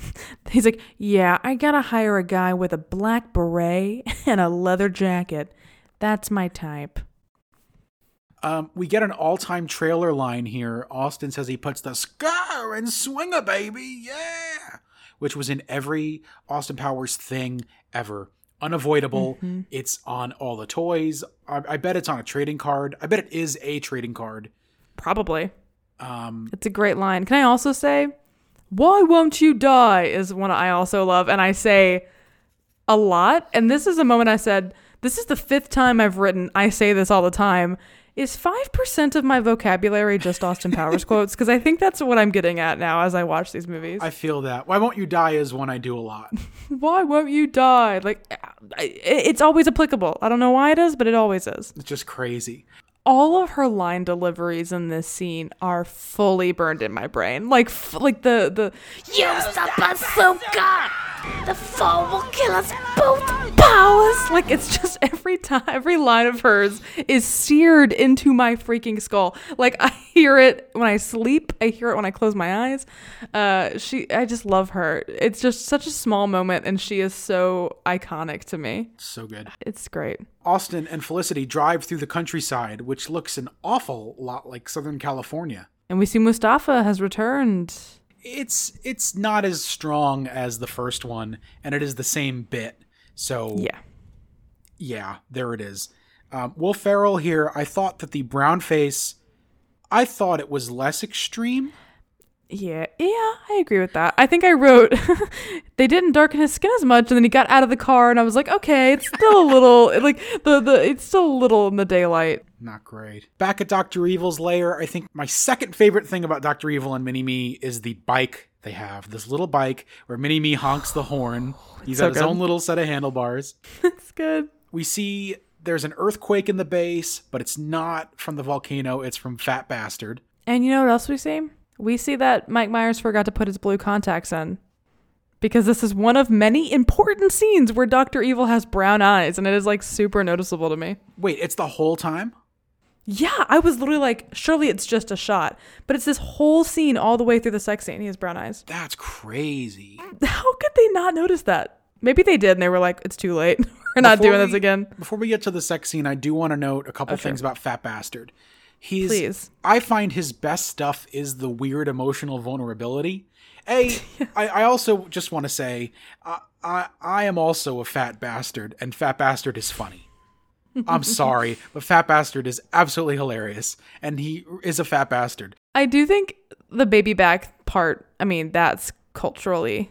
He's like, yeah, I gotta hire a guy with a black beret *laughs* and a leather jacket. That's my type. Um, we get an all-time trailer line here. Austin says he puts the scar and swinger, baby, yeah, which was in every Austin Powers thing ever. Unavoidable. It's on all the toys. I, I bet it's on a trading card. I bet it is a trading card. Probably. Um, It's a great line. Can I also say, "Why won't you die?" is one I also love, and I say a lot. And this is a moment I said, "This is the fifth time I've written. I say this all the time." Is five percent of my vocabulary just Austin Powers *laughs* quotes? Because I think that's what I'm getting at now as I watch these movies. I feel that. Why won't you die is one I do a lot. *laughs* why won't you die? Like, uh, it's always applicable. I don't know why it is, but it always is. It's just crazy. All of her line deliveries in this scene are fully burned in my brain. Like, f- like the the Use the bazooka! The foe will kill us both powers! like it's just every time every line of hers is seared into my freaking skull. Like I hear it when I sleep. I hear it when I close my eyes. Uh, she, I just love her. It's just such a small moment, and she is so iconic to me. So good. It's great. Austin and Felicity drive through the countryside, which looks an awful lot like Southern California. And we see Mustafa has returned. It's it's not as strong as the first one, and it is the same bit. So Yeah. yeah, there it is. Um, Will Ferrell here. I thought that the brown face, I thought it was less extreme. Yeah, yeah, I agree with that. I think I wrote *laughs* they didn't darken his skin as much, and then he got out of the car, and I was like, okay, it's still a *laughs* little like the the it's still a little in the daylight. Not great. Back at Doctor Evil's lair, I think my second favorite thing about Doctor Evil and Mini Me is the bike they have. This little bike where Mini Me honks the horn. *sighs* He's so got his good. own little set of handlebars. *laughs* That's good. We see there's an earthquake in the base, but it's not from the volcano, it's from Fat Bastard. And you know what else we see? We see that Mike Myers forgot to put his blue contacts in. Because this is one of many important scenes where Dr. Evil has brown eyes, and it is like super noticeable to me. Wait, it's the whole time? Yeah, I was literally like, surely it's just a shot. But it's this whole scene all the way through the sex scene. He has brown eyes. That's crazy. How could they not notice that? Maybe they did, and they were like, it's too late. *laughs* We're not Before doing this again. Before we get to the sex scene, I do want to note a couple Oh, sure. things about Fat Bastard. He's Please. I find his best stuff is the weird emotional vulnerability. A, *laughs* I, I also just want to say, I, I I am also a fat bastard, and Fat Bastard is funny. I'm *laughs* sorry, but Fat Bastard is absolutely hilarious, and he is a fat bastard. I do think the baby back part, I mean, that's culturally,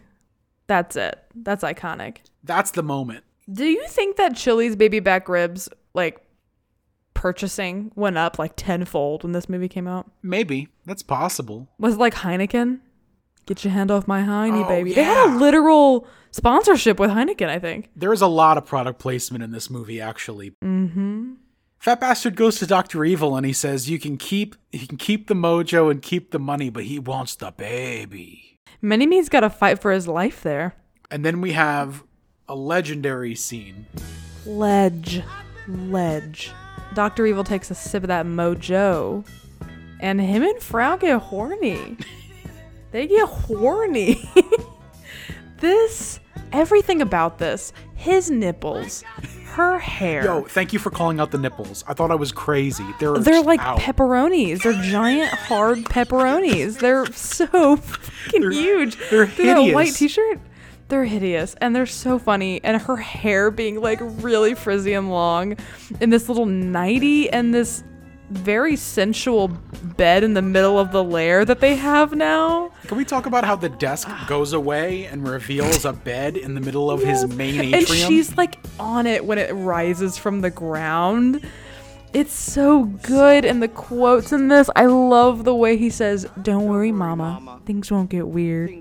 that's it. That's iconic. That's the moment. Do you think that Chili's baby back ribs, like, purchasing went up like tenfold when this movie came out? Maybe that's possible. Was it like Heineken? Get your hand off my Heine, Oh, baby. They had a literal sponsorship with Heineken, I think. There is a lot of product placement in this movie, actually. Mm-hmm. Fat bastard goes to Doctor Evil and he says, "You can keep, he can keep the mojo and keep the money, but he wants the baby." Mini Me's got to fight for his life there. And then we have a legendary scene. Ledge. Ledge. Dr. Evil takes a sip of that mojo, and him and Frau get horny. *laughs* they get horny. *laughs* this, everything about this, his nipples, her hair. Yo, thank you for calling out the nipples. I thought I was crazy. They're They're like out. pepperonis. They're giant, hard pepperonis. They're so *laughs* fucking They're- huge. they're Through that white t-shirt. They're hideous and they're so funny. And her hair being like really frizzy and long, in this little nightie and this very sensual bed in the middle of the lair that they have now. Can we talk about how the desk goes away and reveals a bed in the middle of his main atrium? And she's like on it when it rises from the ground. It's so good. And the quotes in this, I love the way he says, Don't worry, mama. Things won't get *laughs* weird.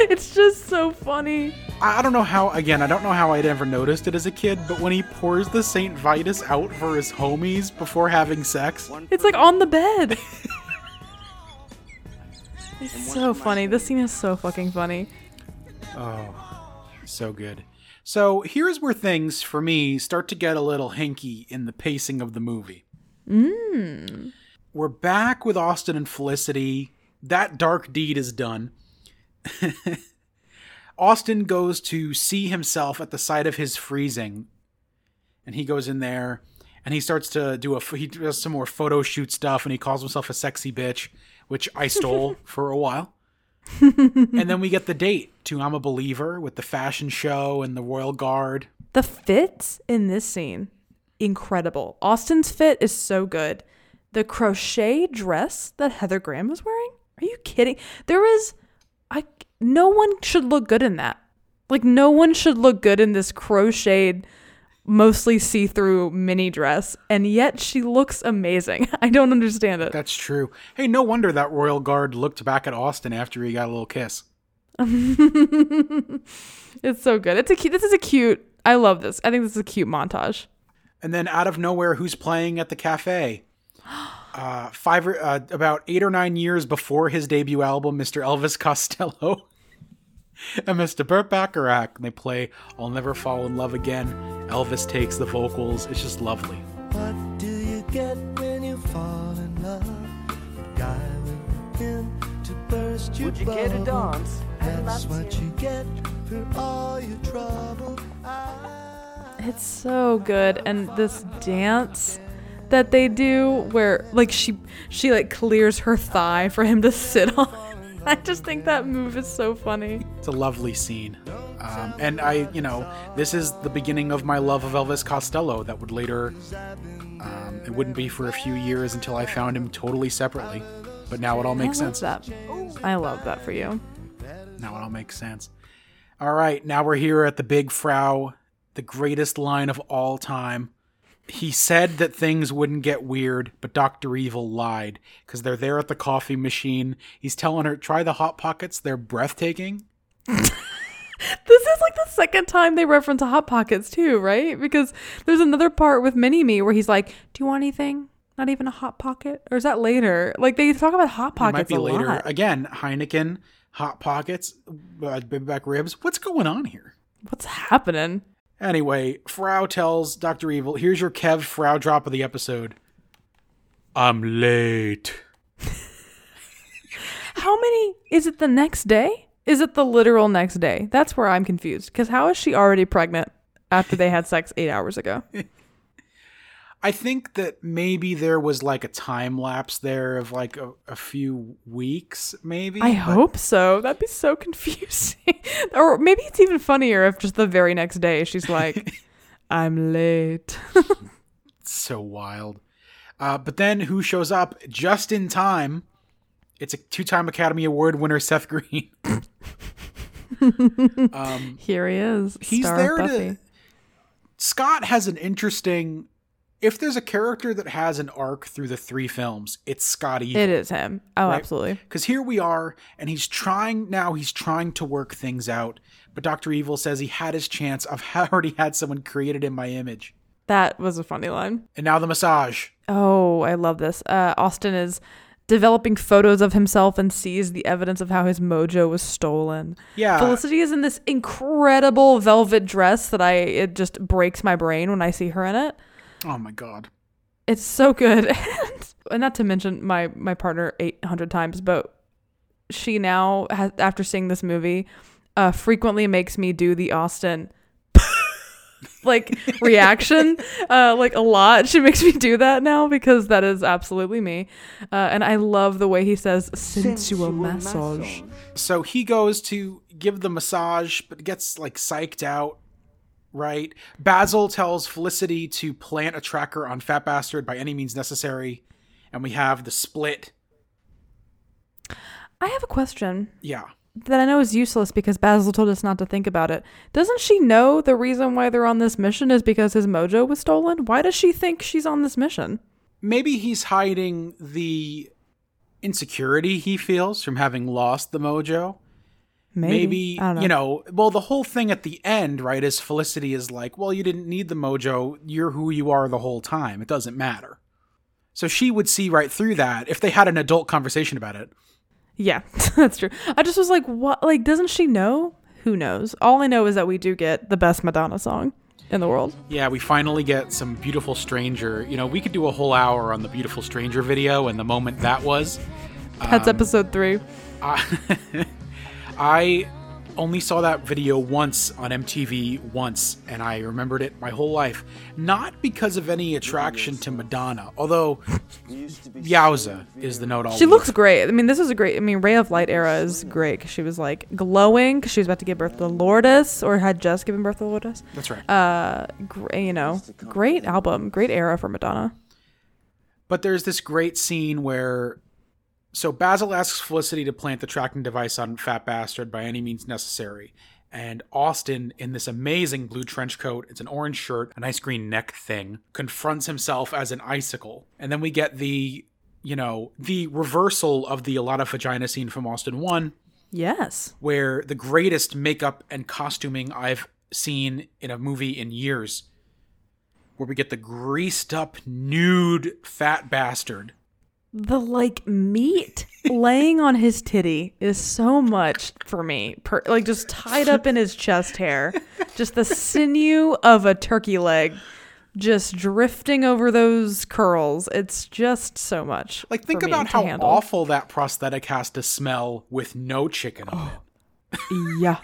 it's just so funny. I I don't know how. Again, I don't know how I'd ever noticed it as a kid, but when he pours the Saint Vitus out for his homies before having sex, It's like on the bed. *laughs* it's so funny. This scene is so fucking funny. Oh, so good. So here's where things, for me, start to get a little hinky in the pacing of the movie. Mm. We're back with Austin and Felicity. That dark deed is done. *laughs* Austin goes to see himself at the site of his freezing, and he goes in there and he starts to do a he does some more photo shoot stuff, and he calls himself a sexy bitch, which I stole *laughs* for a while. And then we get the date to I'm a Believer with the fashion show and the Royal Guard. The fits in this scene, incredible. Austin's fit is so good. The crochet dress that Heather Graham was wearing? Are you kidding? There is I no one should look good in that. Like no one should look good in this crocheted mostly see-through mini dress and yet she looks amazing. *laughs* I don't understand it. That's true. Hey, no wonder that Royal Guard looked back at Austin after he got a little kiss. *laughs* It's so good. It's a cute this is a cute I love this. I think this is a cute montage. And then out of nowhere, who's playing at the cafe? *gasps* Uh, five or, uh, about eight or nine years before his debut album, Mr. Elvis Costello *laughs* and Mr. Burt Bacharach. And they play "I'll Never Fall in Love Again." Elvis takes the vocals. It's just lovely. What do you get when you fall in love? A guy with a pin to burst your Would you care to bubble. dance? That's what you get for all your trouble. It's so good and this dance that they do where like she she like clears her thigh for him to sit on. *laughs* I just think that move is so funny. It's a lovely scene. Um, and I, you know, this is the beginning of my love of Elvis Costello. That would later, um, it wouldn't be for a few years until I found him totally separately. But now it all makes I love sense. that. I love that for you. Now it all makes sense. All right, now we're here at the Big Frau, the greatest line of all time. He said that things wouldn't get weird, but Dr. Evil lied because they're there at the coffee machine. He's telling her, try the Hot Pockets, they're breathtaking. *laughs* *laughs* This is like the second time they reference Hot Pockets too, right? Because there's another part with Mini Me where he's like, "Do you want anything? Not even a hot pocket, or is that later? Like they talk about hot Pockets It might be a later. lot. Again, Heineken, Hot Pockets, uh, Big Back Ribs. What's going on here? What's happening? Anyway, Frau tells Dr. Evil, here's your Kev Frau drop of the episode. I'm late. *laughs* How many? Is it the next day? Is it the literal next day? That's where I'm confused. Because how is she already pregnant after they had sex eight hours ago? *laughs* I think that maybe there was like a time lapse there of like a, a few weeks, maybe. I hope so. That'd be so *laughs* confusing. or maybe it's even funnier if just the very next day she's like, *laughs* I'm late. so wild. Uh, but then who shows up just in time? It's a two-time Academy Award winner, Seth Green. *laughs* um, Here he is. he's there to. Scott has an interesting. If there's a character that has an arc through the three films, it's Scott Evil. It is him. Oh, Right. absolutely. Because here we are, and he's trying now. He's trying to work things out, but Doctor Evil says he had his chance. I've *laughs* already had someone created in my image, That was a funny line. and now the massage. Oh, I love this. Uh, Austin is developing photos of himself and sees the evidence of how his mojo was stolen. Yeah. Felicity is in this incredible velvet dress that I it just breaks my brain when I see her in it. Oh my god. It's so good. *laughs* and not to mention my my partner 800 times, but she now has after seeing this movie uh frequently makes me do the Austin like reaction *laughs* uh like a lot she makes me do that now because that is absolutely me uh, and i love the way he says sensual, massage. So he goes to give the massage, but gets like psyched out. Right. Basil tells Felicity to plant a tracker on Fat Bastard by any means necessary, and we have the split. i have a question Yeah. That I know is useless because Basil told us not to think about it. Doesn't she know the reason why they're on this mission is because his mojo was stolen? Why does she think she's on this mission? Maybe he's hiding the insecurity he feels from having lost the mojo. Maybe, don't know. you know, well, the whole thing at the end, right, is Felicity is like, well, you didn't need the mojo. You're who you are the whole time. It doesn't matter. So she would see right through that if they had an adult conversation about it. Yeah, *laughs* that's true. I just was like, what? Like, doesn't she know? Who knows? All I know is that we do get the best Madonna song in the world. Yeah, we finally get some Beautiful Stranger. You know, we could do a whole hour on the Beautiful Stranger video and the moment that was. That's Um, episode three. I, *laughs* I only saw that video once on MTV once, and I remembered it my whole life. Not because of any attraction to Madonna, although Yowza is the note. I'll She looks great. I mean, this is a great. I mean, Ray of Light era is great because she was like glowing because she was about to give birth to Lourdes or had just given birth to Lourdes. That's right. Uh, great, you know, great album, great era for Madonna. But there's this great scene where. So Basil asks Felicity to plant the tracking device on Fat Bastard by any means necessary. And Austin, in this amazing blue trench coat, it's an orange shirt, a nice green neck thing, confronts himself as an icicle. And then we get the, you know, the reversal of the a lot of vagina scene from Austin 1, Yes. where the greatest makeup and costuming I've seen in a movie in years, where we get the greased up, nude fat bastard The like meat laying on his titty is so much for me. Per, like just tied up in his chest hair, just the sinew of a turkey leg, just drifting over those curls. It's just so much. Like, think about how handle. awful that prosthetic has to smell with no chicken on it. *gasps* Yeah,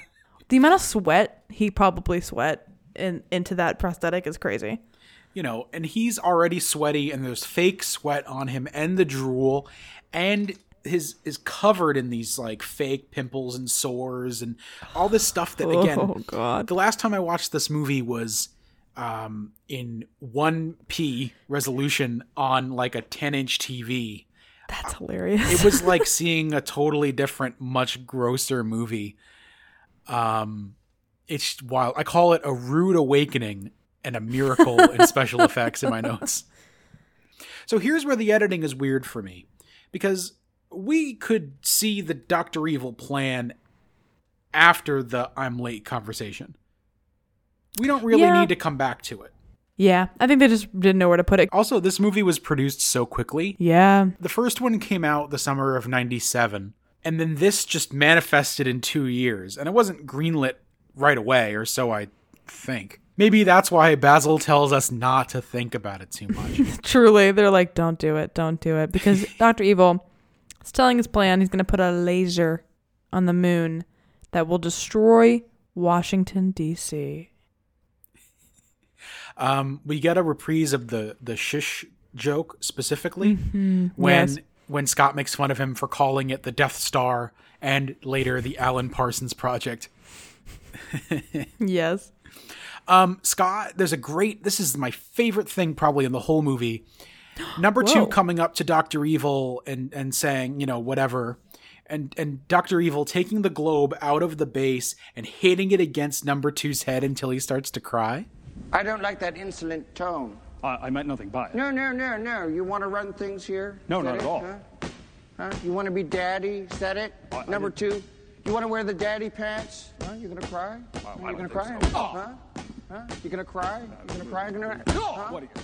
the amount of sweat he probably sweat in into that prosthetic is crazy. You know, and he's already sweaty, and there's fake sweat on him, and the drool, and his is covered in these like fake pimples and sores and all this stuff that *laughs* again Oh God. the last time I watched this movie was um in 1p resolution on like a 10 inch TV. That's hilarious. it was like *laughs* seeing a totally different, much grosser movie. Um, it's wild. I call it a rude awakening and a miracle in *laughs* special effects in my notes. So here's where the editing is weird for me, because we could see the Doctor Evil plan after the "I'm late" conversation. We don't really Yeah. need to come back to it. Yeah, I think they just didn't know where to put it. Also, this movie was produced so quickly. Yeah. The first one came out the summer of 97, and then this just manifested in two years, and it wasn't greenlit right away, or so I think. Maybe that's why Basil tells us not to think about it too much. *laughs* Truly, they're like, don't do it, don't do it. Because *laughs* Dr. Evil is telling his plan. He's going to put a laser on the moon that will destroy Washington, D.C. um, we get a reprise of the the shish joke specifically when yes. when Scott makes fun of him for calling it the Death Star and later the Alan Parsons Project. *laughs* Yes. Um, Scott, there's a great. This is my favorite thing probably in the whole movie. *gasps* Number two coming up to Doctor Evil and and saying, you know, whatever, and and Doctor Evil taking the globe out of the base and hitting it against Number Two's head until he starts to cry. I don't like that insolent tone. I, I meant nothing by it. No, no, no, no. You want to run things here? No, Is that not at all. Huh? Huh? You want to be daddy? Is that it? I- I Number didn't- two, you want to wear the daddy pants? Huh? You gonna cry? Huh? You don't gonna cry? so. Huh? Huh? You gonna cry? You gonna cry? You gonna? Huh? What are you?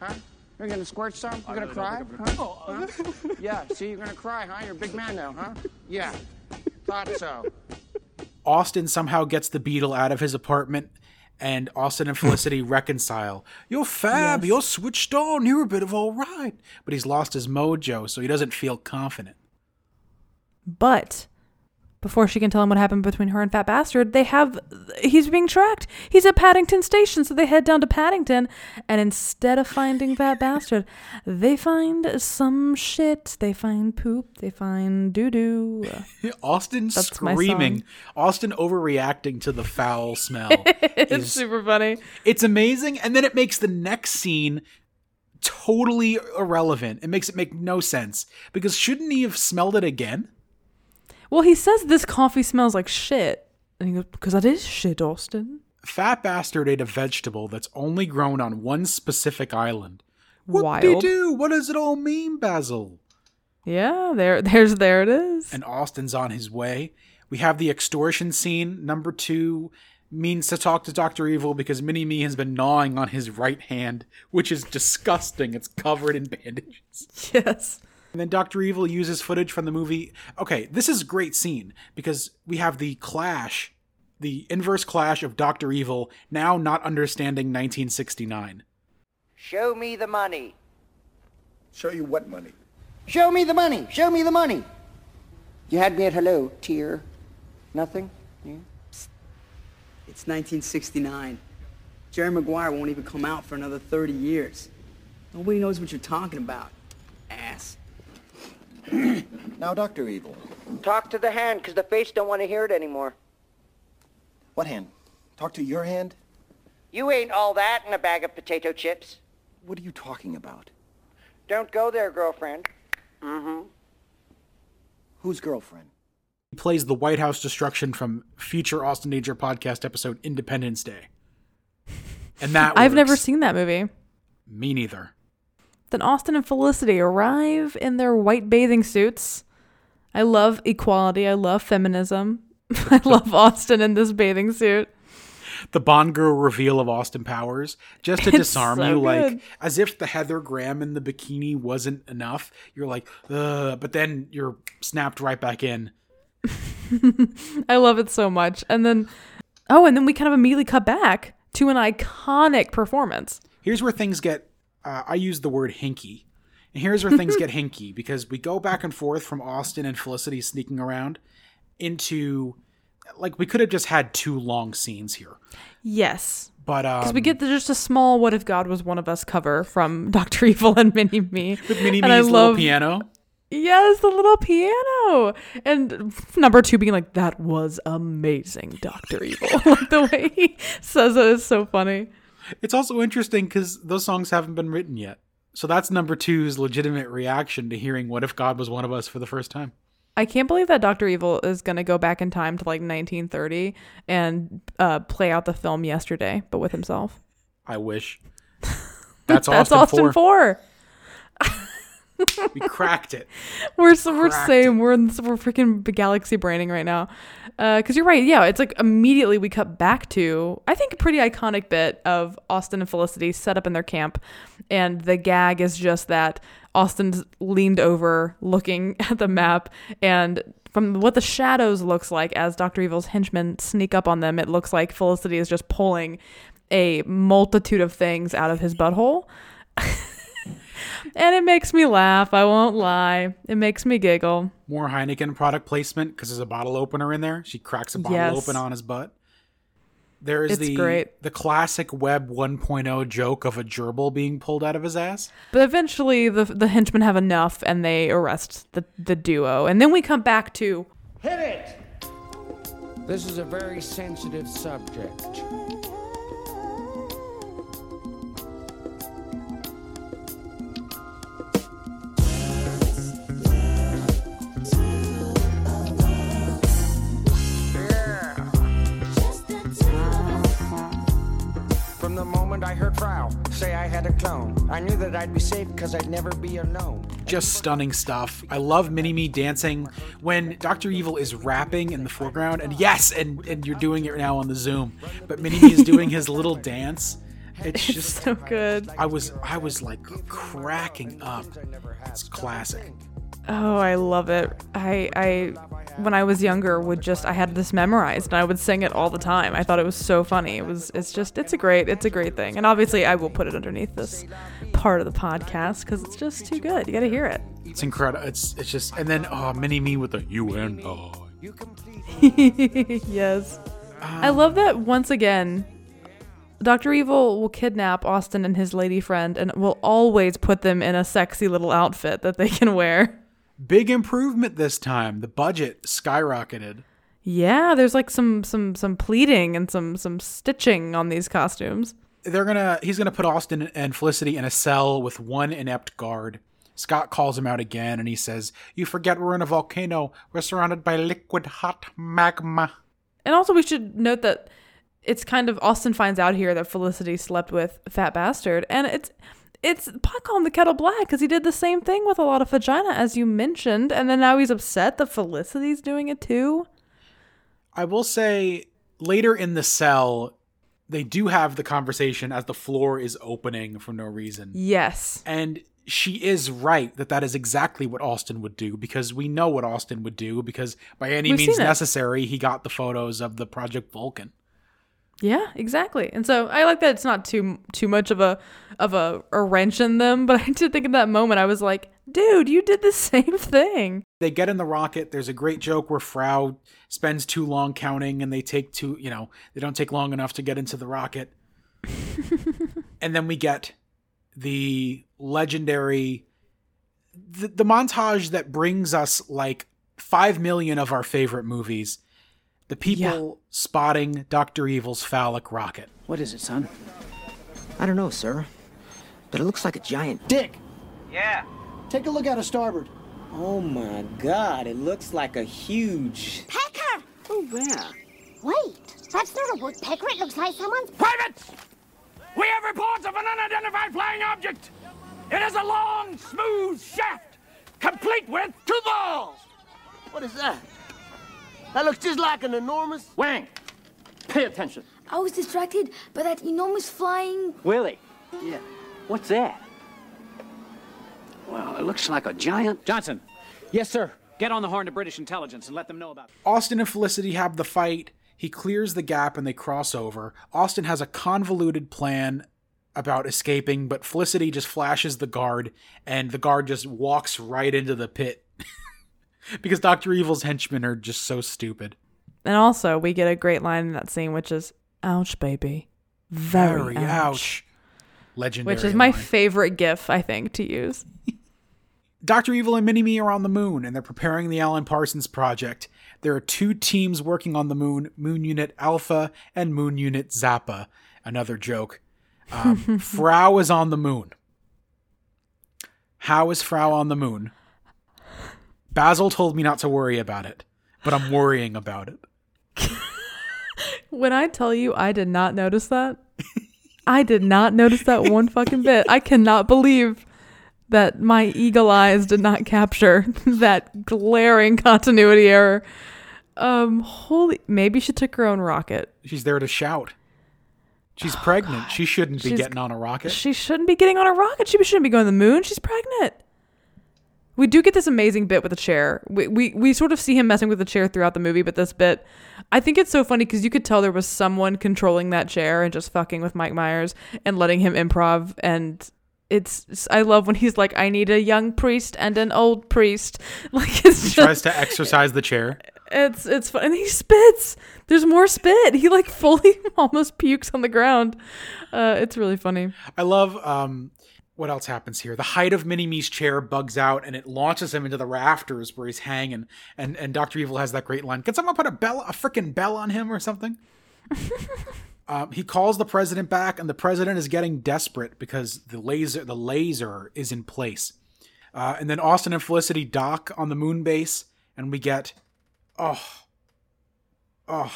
Huh? You're gonna squirt some? You gonna cry? think Huh? Huh? Yeah. See, you're gonna cry, huh? You're a big man now, huh? Yeah. Thought so. Austin somehow gets the beetle out of his apartment, and Austin and Felicity *laughs* reconcile. You're fab. Yes. You're switched on. You're a bit of all right. But he's lost his mojo, so he doesn't feel confident. But before she can tell him what happened between her and Fat Bastard, they have he's being tracked. He's at Paddington Station, so they head down to Paddington, and instead of finding Fat Bastard, they find some shit. They find poop. They find doo doo. *laughs* Austin That's screaming. Austin overreacting to the foul smell. *laughs* It's is- super funny. it's amazing, and then it makes the next scene totally irrelevant. It makes it make no sense because shouldn't he have smelled it again? Well, he says this coffee smells like shit, and he goes, "Because that is shit, Austin." Fat bastard ate a vegetable that's only grown on one specific island. What he do? What does it all mean, Basil? Yeah, there, there's, there it is. And Austin's on his way. We have the extortion scene. Number two means to talk to Dr. Evil because Mini Me has been gnawing on his right hand, which is disgusting. It's covered in bandages. *laughs* yes. And then Dr. Evil uses footage from the movie. Okay, this is a great scene because we have the clash, the inverse clash of Dr. Evil now not understanding 1969. Show me the money. Show you what money? Show me the money. Show me the money. You had me at hello, tear. Nothing? Yeah. It's 1969. Jerry Maguire won't even come out for another 30 years. Nobody knows what you're talking about. Ass. Now, Dr. Evil. Talk to the hand, because the face don't want to hear it anymore. What hand? Talk to your hand? You ain't all that in a bag of potato chips. What are you talking about? Don't go there, girlfriend. Mm-hmm. Whose girlfriend? He plays the White House destruction from future Austin Danger podcast episode Independence Day. And that *laughs* I've never seen that movie. Me neither. Then Austin and Felicity arrive in their white bathing suits. I love equality. I love feminism. *laughs* I love Austin in this bathing suit. The Bond girl reveal of Austin Powers, just to It's disarm so you, good. like as if the Heather Graham in the bikini wasn't enough. You're like, Ugh, but then you're snapped right back in. *laughs* I love it so much. And then, oh, and then we kind of immediately cut back to an iconic performance. Here's where things get. Uh, I use the word hinky, and here's where things get *laughs* hinky because we go back and forth from Austin and Felicity sneaking around into like we could have just had two long scenes here, Yes. but um, Because we get the, just a small "What if God was one of us" cover from *laughs* Doctor Evil and Mini Me. with Mini Me's little love- piano. Yes, the little piano. And number two being like, "That was amazing, Doctor Evil." *laughs* like the way he says it is so funny. It's also interesting because those songs haven't been written yet. So that's number two's legitimate reaction to hearing "What if God was one of us" for the first time. I can't believe that Doctor Evil is gonna go back in time to like 1930 and uh, play out the film yesterday, but with himself. I wish. *laughs* That's, That's Austin, Austin four. We cracked it. *laughs* we're so, we're Cracked same. We're in, we're freaking galaxy branding right now. Uh, because you're right. Yeah, it's like immediately we cut back to I think a pretty iconic bit of Austin and Felicity set up in their camp, and the gag is just that Austin's leaned over looking *laughs* at the map and. From what the shadows looks like as Dr. Evil's henchmen sneak up on them, it looks like Felicity is just pulling a multitude of things out of his butthole. *laughs* and it makes me laugh. I won't lie. It makes me giggle. More Heineken product placement because there's a bottle opener in there. She cracks a bottle Yes. open on his butt. There is It's the great. the classic Web 1.0 joke of a gerbil being pulled out of his ass. But eventually, the the henchmen have enough, and they arrest the the duo. And then we come back to Hit it! This is a very sensitive subject. From the moment I heard Frau say I had a clone, I knew that I'd be safe because I'd never be alone. Just stunning stuff. I love Mini Me dancing when Dr. Evil is rapping in the foreground. And yes, and, and you're doing it now on the Zoom. But Mini Me is doing his little dance. It's it's just so good. I was I was like cracking up. It's classic. Oh, I love it. I I when I was younger would just I had this memorized and I would sing it all the time. I thought it was so funny. It was it's just it's a great it's a great thing. And obviously I will put it underneath this part of the podcast cuz it's just too good. You got to hear it. It's incredible. It's it's just and then oh Mini Me with the U N O. yes. I um, love that once again Dr. Evil will kidnap Austin and his lady friend and will always put them in a sexy little outfit that they can wear. Big improvement this time. The budget skyrocketed. Yeah, there's like some some some pleating and some some stitching on these costumes. They're gonna he's gonna put Austin and Felicity in a cell with one inept guard. Scott calls him out again and he says, You forget we're in a volcano. We're surrounded by liquid hot magma. And also we should note that it's kind of Austin finds out here that Felicity slept with Fat Bastard and it's it's pot calling the kettle black because he did the same thing with a lot of vagina as you mentioned and then now he's upset that Felicity's doing it too. I will say later in the cell, they do have the conversation as the floor is opening for no reason. Yes. And she is right that that is exactly what Austin would do because we know what Austin would do because by any We've means necessary, he got the photos of the Project Vulcan. Yeah, exactly. And so I like that it's not too too much of a of a, a wrench in them, but *laughs* I did think in that moment I was like, dude, you did the *laughs* same thing. They get in the rocket. There's a great joke where Frau spends too long counting and they take too, you know, they don't take long enough to get into the rocket. *laughs* and then we get the legendary the, the montage that brings us like 5 million of our favorite movies. The people spotting Dr. Evil's phallic rocket. What is it, son? I don't know, sir. But it looks like a giant dick. Yeah. Take a look out of starboard. Oh my god, it looks like a huge. Pecker! Oh, where? Wait, that's not a woodpecker. It looks like someone's. Privates! We have reports of an unidentified flying object. It is a long, smooth shaft, complete with two balls. What is that? That looks just like an enormous. Wang, pay attention. I was distracted by that enormous flying. Willie. Yeah. What's that? Well, it looks like a giant. Johnson, Yes, sir. get on the horn to British intelligence and let them know about it. Austin and Felicity have the fight. He clears the gap and they cross over. Austin has a convoluted plan about escaping, but Felicity just flashes the guard and the guard just walks right into the pit. Because Dr. Evil's henchmen are just so stupid. And also we get a great line in that scene which is ouch baby. Very, Very ouch. ouch. Legendary. Which is my line. favorite gif I think to use. *laughs* Dr. Evil and Mini Me are on the moon and they're preparing the Alan Parsons project. There are two teams working on the moon Moon Unit Alpha and Moon Unit Zappa. Another joke. Um, *laughs* Frau is on the moon. How is Frau on the moon? Basil told me not to worry about it, but I'm worrying about it. *laughs* When I tell you I did not notice that, I did not notice that one fucking bit. I cannot believe that my eagle eyes did not capture *laughs* that glaring continuity error. Um, holy, maybe she took her own rocket. She's there to shout. She's pregnant. She shouldn't be She's- getting on a rocket. She shouldn't be getting on a rocket. She shouldn't be going to the moon. She's pregnant. We do get this amazing bit with the chair. We, we we sort of see him messing with the chair throughout the movie, but this bit, I think it's so funny because you could tell there was someone controlling that chair and just fucking with Mike Myers and letting him improv. And it's I love when he's like, "I need a young priest and an old priest." *laughs* Like it's he just, tries to exercise the chair. it's it's fun. And he spits. There's more spit. He like *laughs* fully *laughs* almost pukes on the ground. Uh, it's really funny. I love um what else happens here? The height of Mini Me's chair bugs out and it launches him into the rafters where he's hanging. And and Doctor Evil has that great line: "Can someone put a bell, a freaking bell on him or something?" *laughs* um, he calls the president back, and the president is getting desperate because the laser the laser is in place. Uh, and then Austin and Felicity dock on the moon base, and we get oh oh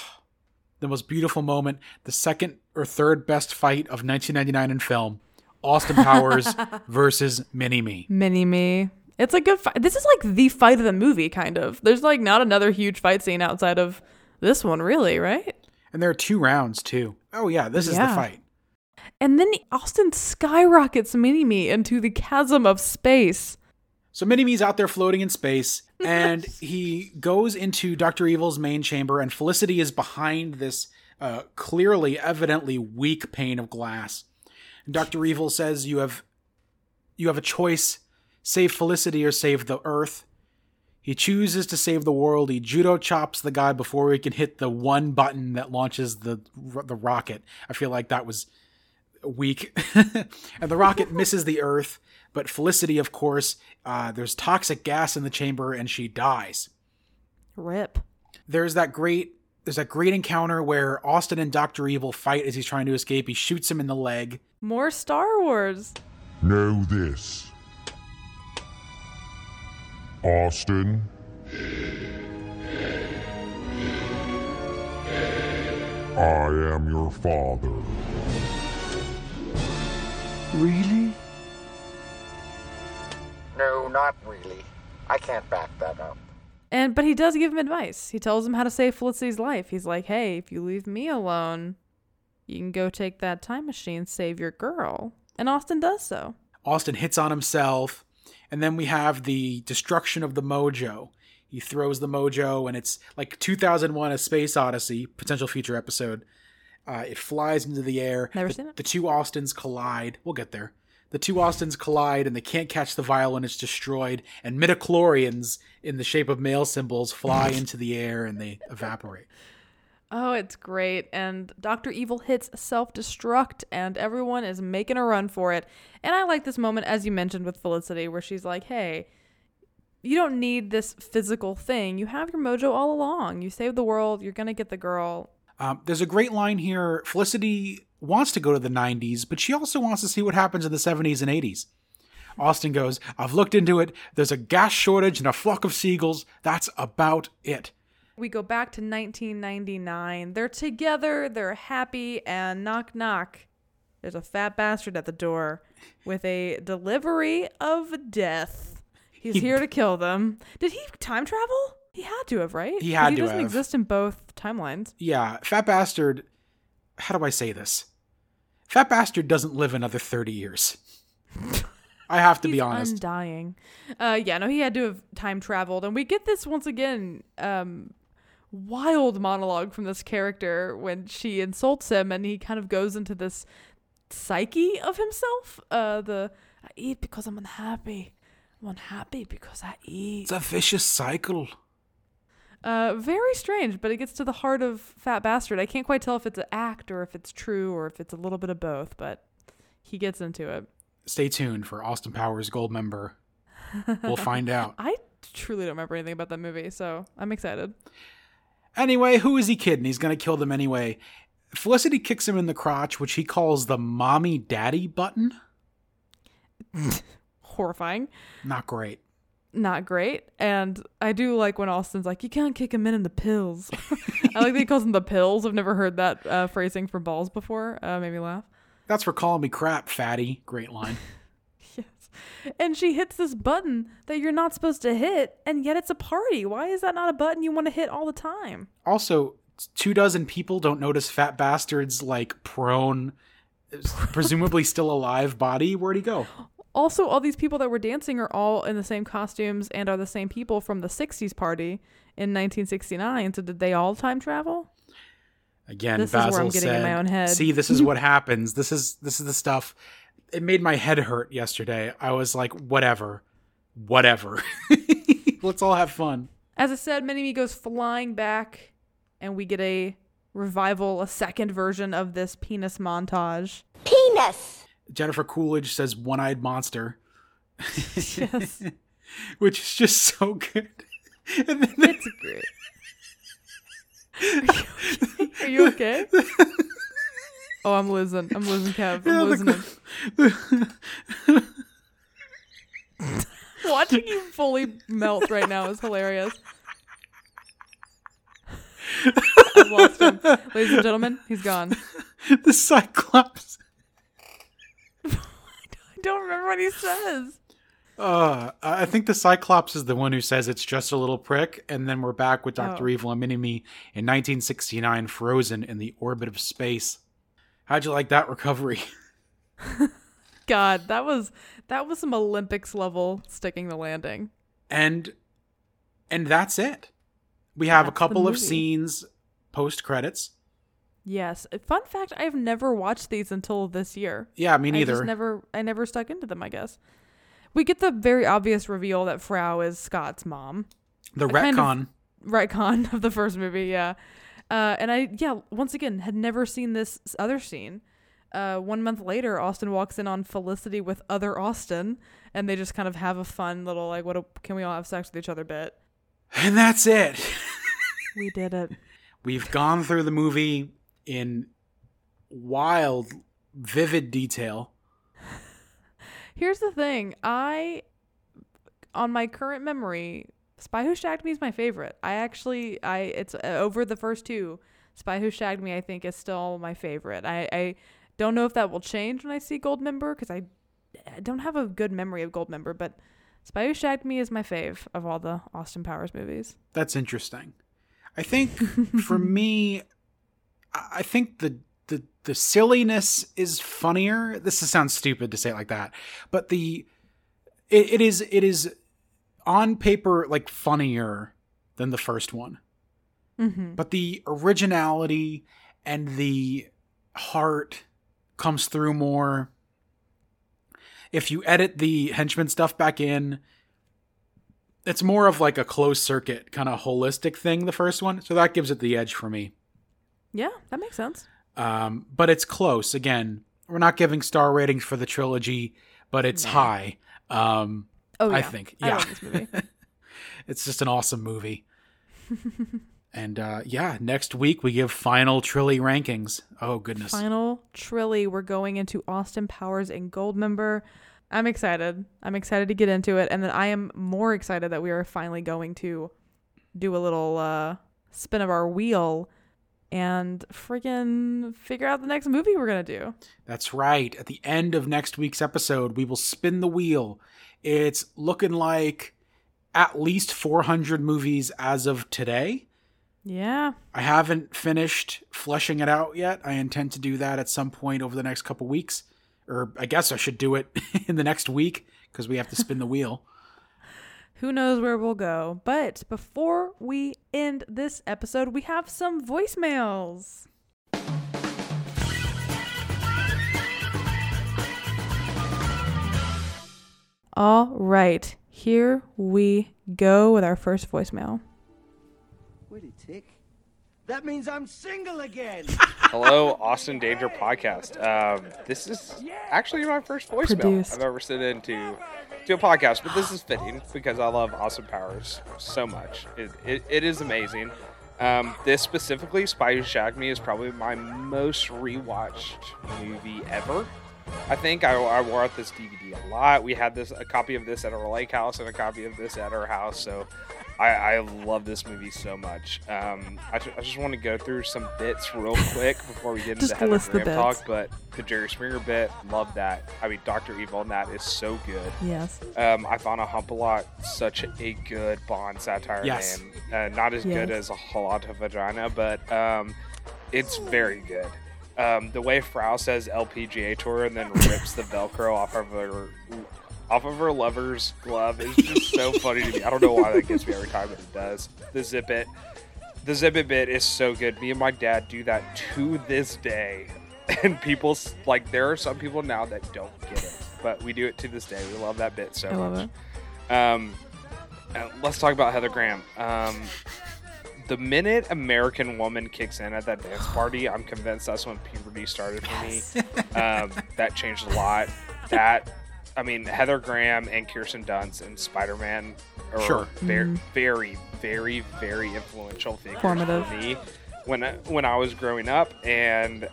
the most beautiful moment, the second or third best fight of 1999 in film. Austin Powers *laughs* versus Mini Me. Mini Me. It's a good fight. This is like the fight of the movie, kind of. There's like not another huge fight scene outside of this one, really, right? And there are two rounds too. Oh yeah, this is the fight. And then Austin skyrockets Mini Me into the chasm of space. So Mini Me's out there floating in space, *laughs* and he goes into Doctor Evil's main chamber, and Felicity is behind this uh, clearly, evidently weak pane of glass. And Doctor Evil says, "You have, you have a choice: save Felicity or save the Earth." He chooses to save the world. He judo chops the guy before he can hit the one button that launches the the rocket. I feel like that was weak. *laughs* and the rocket misses the Earth, but Felicity, of course, uh, there's toxic gas in the chamber, and she dies. Rip. There's that great. There's that great encounter where Austin and Doctor Evil fight as he's trying to escape. He shoots him in the leg. More Star Wars. Know this. Austin. I am your father. Really? No, not really. I can't back that up. And but he does give him advice. He tells him how to save Felicity's life. He's like, "Hey, if you leave me alone, you can go take that time machine, save your girl." And Austin does so. Austin hits on himself, and then we have the destruction of the mojo. He throws the mojo, and it's like 2001: A Space Odyssey, potential future episode. Uh, it flies into the air. Never the, seen it. The two Austins collide. We'll get there. The two Austins collide, and they can't catch the vial when it's destroyed. And midichlorians, in the shape of male symbols, fly into the air and they evaporate. Oh, it's great. And Dr. Evil hits self destruct, and everyone is making a run for it. And I like this moment, as you mentioned with Felicity, where she's like, hey, you don't need this physical thing. You have your mojo all along. You saved the world. You're going to get the girl. Um, there's a great line here. Felicity wants to go to the 90s, but she also wants to see what happens in the 70s and 80s. Austin goes, I've looked into it. There's a gas shortage and a flock of seagulls. That's about it. We go back to 1999. They're together, they're happy, and knock, knock. There's a fat bastard at the door with a delivery of death. He's He- here to kill them. Did he time travel? He had to have, right? He had he to doesn't have. exist in both timelines. Yeah, Fat Bastard. How do I say this? Fat Bastard doesn't live another 30 years. *laughs* I have to be honest. Undying. Uh, yeah, no, he had to have time traveled, and we get this once again. Um, wild monologue from this character when she insults him, and he kind of goes into this psyche of himself. Uh, the I eat because I'm unhappy. I'm unhappy because I eat. It's a vicious cycle. Uh, very strange, but it gets to the heart of Fat Bastard. I can't quite tell if it's an act or if it's true or if it's a little bit of both, but he gets into it. Stay tuned for Austin Powers Goldmember. We'll find out. *laughs* I truly don't remember anything about that movie, so I'm excited. Anyway, who is he kidding? He's going to kill them anyway. Felicity kicks him in the crotch, which he calls the mommy daddy button. *laughs* Horrifying. Not great. Not great. And I do like when Austin's like, you can't kick him in in the pills. *laughs* I like that he calls them the pills. I've never heard that uh, phrasing for balls before. Uh, made me laugh. That's for calling me crap, fatty. Great line. *laughs* Yes. and she hits this button that you're not supposed to hit, and yet it's a party. Why is that not a button you want to hit all the time? Also, two dozen people don't notice Fat Bastard's like prone, presumably still alive body. Where'd he go? *gasps* *gasps* Also, all these people that were dancing are all in the same costumes and are the same people from the 60s party in 1969. So, did they all time travel? Again, This is where Basil I'm getting in said, my own head. "See, this is what *laughs* happens. This is this is the stuff." It made my head hurt yesterday. I was like, "Whatever, whatever. *laughs* Let's all have fun." As I said, Mini-Me goes flying back, and we get a revival, a second version of this penis montage. Penis! Jennifer Coolidge says "one-eyed monster," Yes. *laughs* which is just so good. *laughs* And then it's great. Are you okay? *laughs* Oh, I'm losing. I'm losing Kev. I'm Yeah, the- losing him. Watching you fully melt right now is hilarious. I've lost him. Ladies and gentlemen, he's gone. the Cyclops. I don't remember what he says. Uh, I think the Cyclops is the one who says it's just a little prick, and then we're back with Doctor Oh. Evil and Mini-Me in 1969, frozen in the orbit of space. How'd you like that recovery? *laughs* God, that was that was some Olympics level sticking the landing. and and that's it. We have a That's the couple of scenes post credits. Yes. Fun fact: I've never watched these until this year. Yeah, me I neither. just never, I never stuck into them. I guess we get the very obvious reveal that Frau is Scott's mom. The I kind of- retcon. retcon *laughs* of the first movie, yeah. Uh, and I, yeah, once again, had never seen this other scene. Uh, one month later, Austin walks in on Felicity with other Austin, and they just kind of have a fun little like, "What a, can we all have sex with each other?" bit. And that's it. *laughs* We did it. We've gone through the movie in wild, vivid detail. *laughs* Here's the thing. I on my current memory, Spy Who Shagged Me is my favorite. I actually I it's uh, over the first two. Spy Who Shagged Me I think is still my favorite. I I don't know if that will change when I see Goldmember cuz I, I don't have a good memory of Goldmember, but Spy Who Shagged Me is my fave of all the Austin Powers movies. That's interesting. I think for *laughs* me, I think the the the silliness is funnier. This sounds stupid to say it like that, but the it, it is it is on paper like funnier than the first one. Mm-hmm. But the originality and the heart comes through more. If you edit the henchman stuff back in, it's more of like a closed circuit kind of holistic thing the first one so that gives it the edge for me Yeah, that makes sense. um, but it's close again we're not giving star ratings for the trilogy but it's high um, Oh, i yeah. think I yeah love this movie. *laughs* it's just an awesome movie *laughs* and uh, yeah next week we give final trilly rankings oh goodness Final Trilly, we're going into Austin Powers and Goldmember. I'm excited. I'm excited to get into it, and then I am more excited that we are finally going to do a little uh, spin of our wheel and freaking figure out the next movie we're gonna do. That's right. At the end of next week's episode, we will spin the wheel. It's looking like at least 400 movies as of today. Yeah. I haven't finished fleshing it out yet. I intend to do that at some point over the next couple weeks. Or I guess I should do it *laughs* in the next week because we have to spin the wheel. Who knows where we'll go? But before we end this episode, we have some voicemails. All right, here we go with our first voicemail. Where'd it tick? That means I'm single again. *laughs* Hello, Austin Danger podcast. Um, this is actually my first voicemail Produced. I've ever sent into to a podcast, but this is fitting because I love Austin Powers so much. It, it, it is amazing. Um, this specifically, Spy Who Shagged Me, is probably my most rewatched movie ever. I think I, I wore out this DVD a lot. We had this a copy of this at our lake house and a copy of this at our house. So I, I love this movie so much. Um, I, ju- I just want to go through some bits real quick before we get into Heather list the Graham talk. But the Jerry Springer bit, love that. I mean, Doctor Evil in that is so good. Yes. Um, Ivana Humpalot such a good Bond satire Yes. name. Uh, not as good as a whole lot of vagina, but um, it's very good. Um, the way Frau says LPGA tour and then rips the Velcro off of her off of her lover's glove is just so *laughs* funny to me. I don't know why that gets me every time, but it does. The zip it, the zip it bit is so good. Me and my dad do that to this day, *laughs* and people like there are some people now that don't get it, but we do it to this day. We love that bit so I love much. Um, uh, let's talk about Heather Graham. Um, the minute American Woman kicks in at that dance *gasps* party, I'm convinced that's when puberty started for me. *laughs* Um, that changed a lot. That, I mean, Heather Graham and Kirsten Dunst and Spider Man are Sure. very, Mhm. very, very, very influential figures Formative. for me when I, when I was growing up. And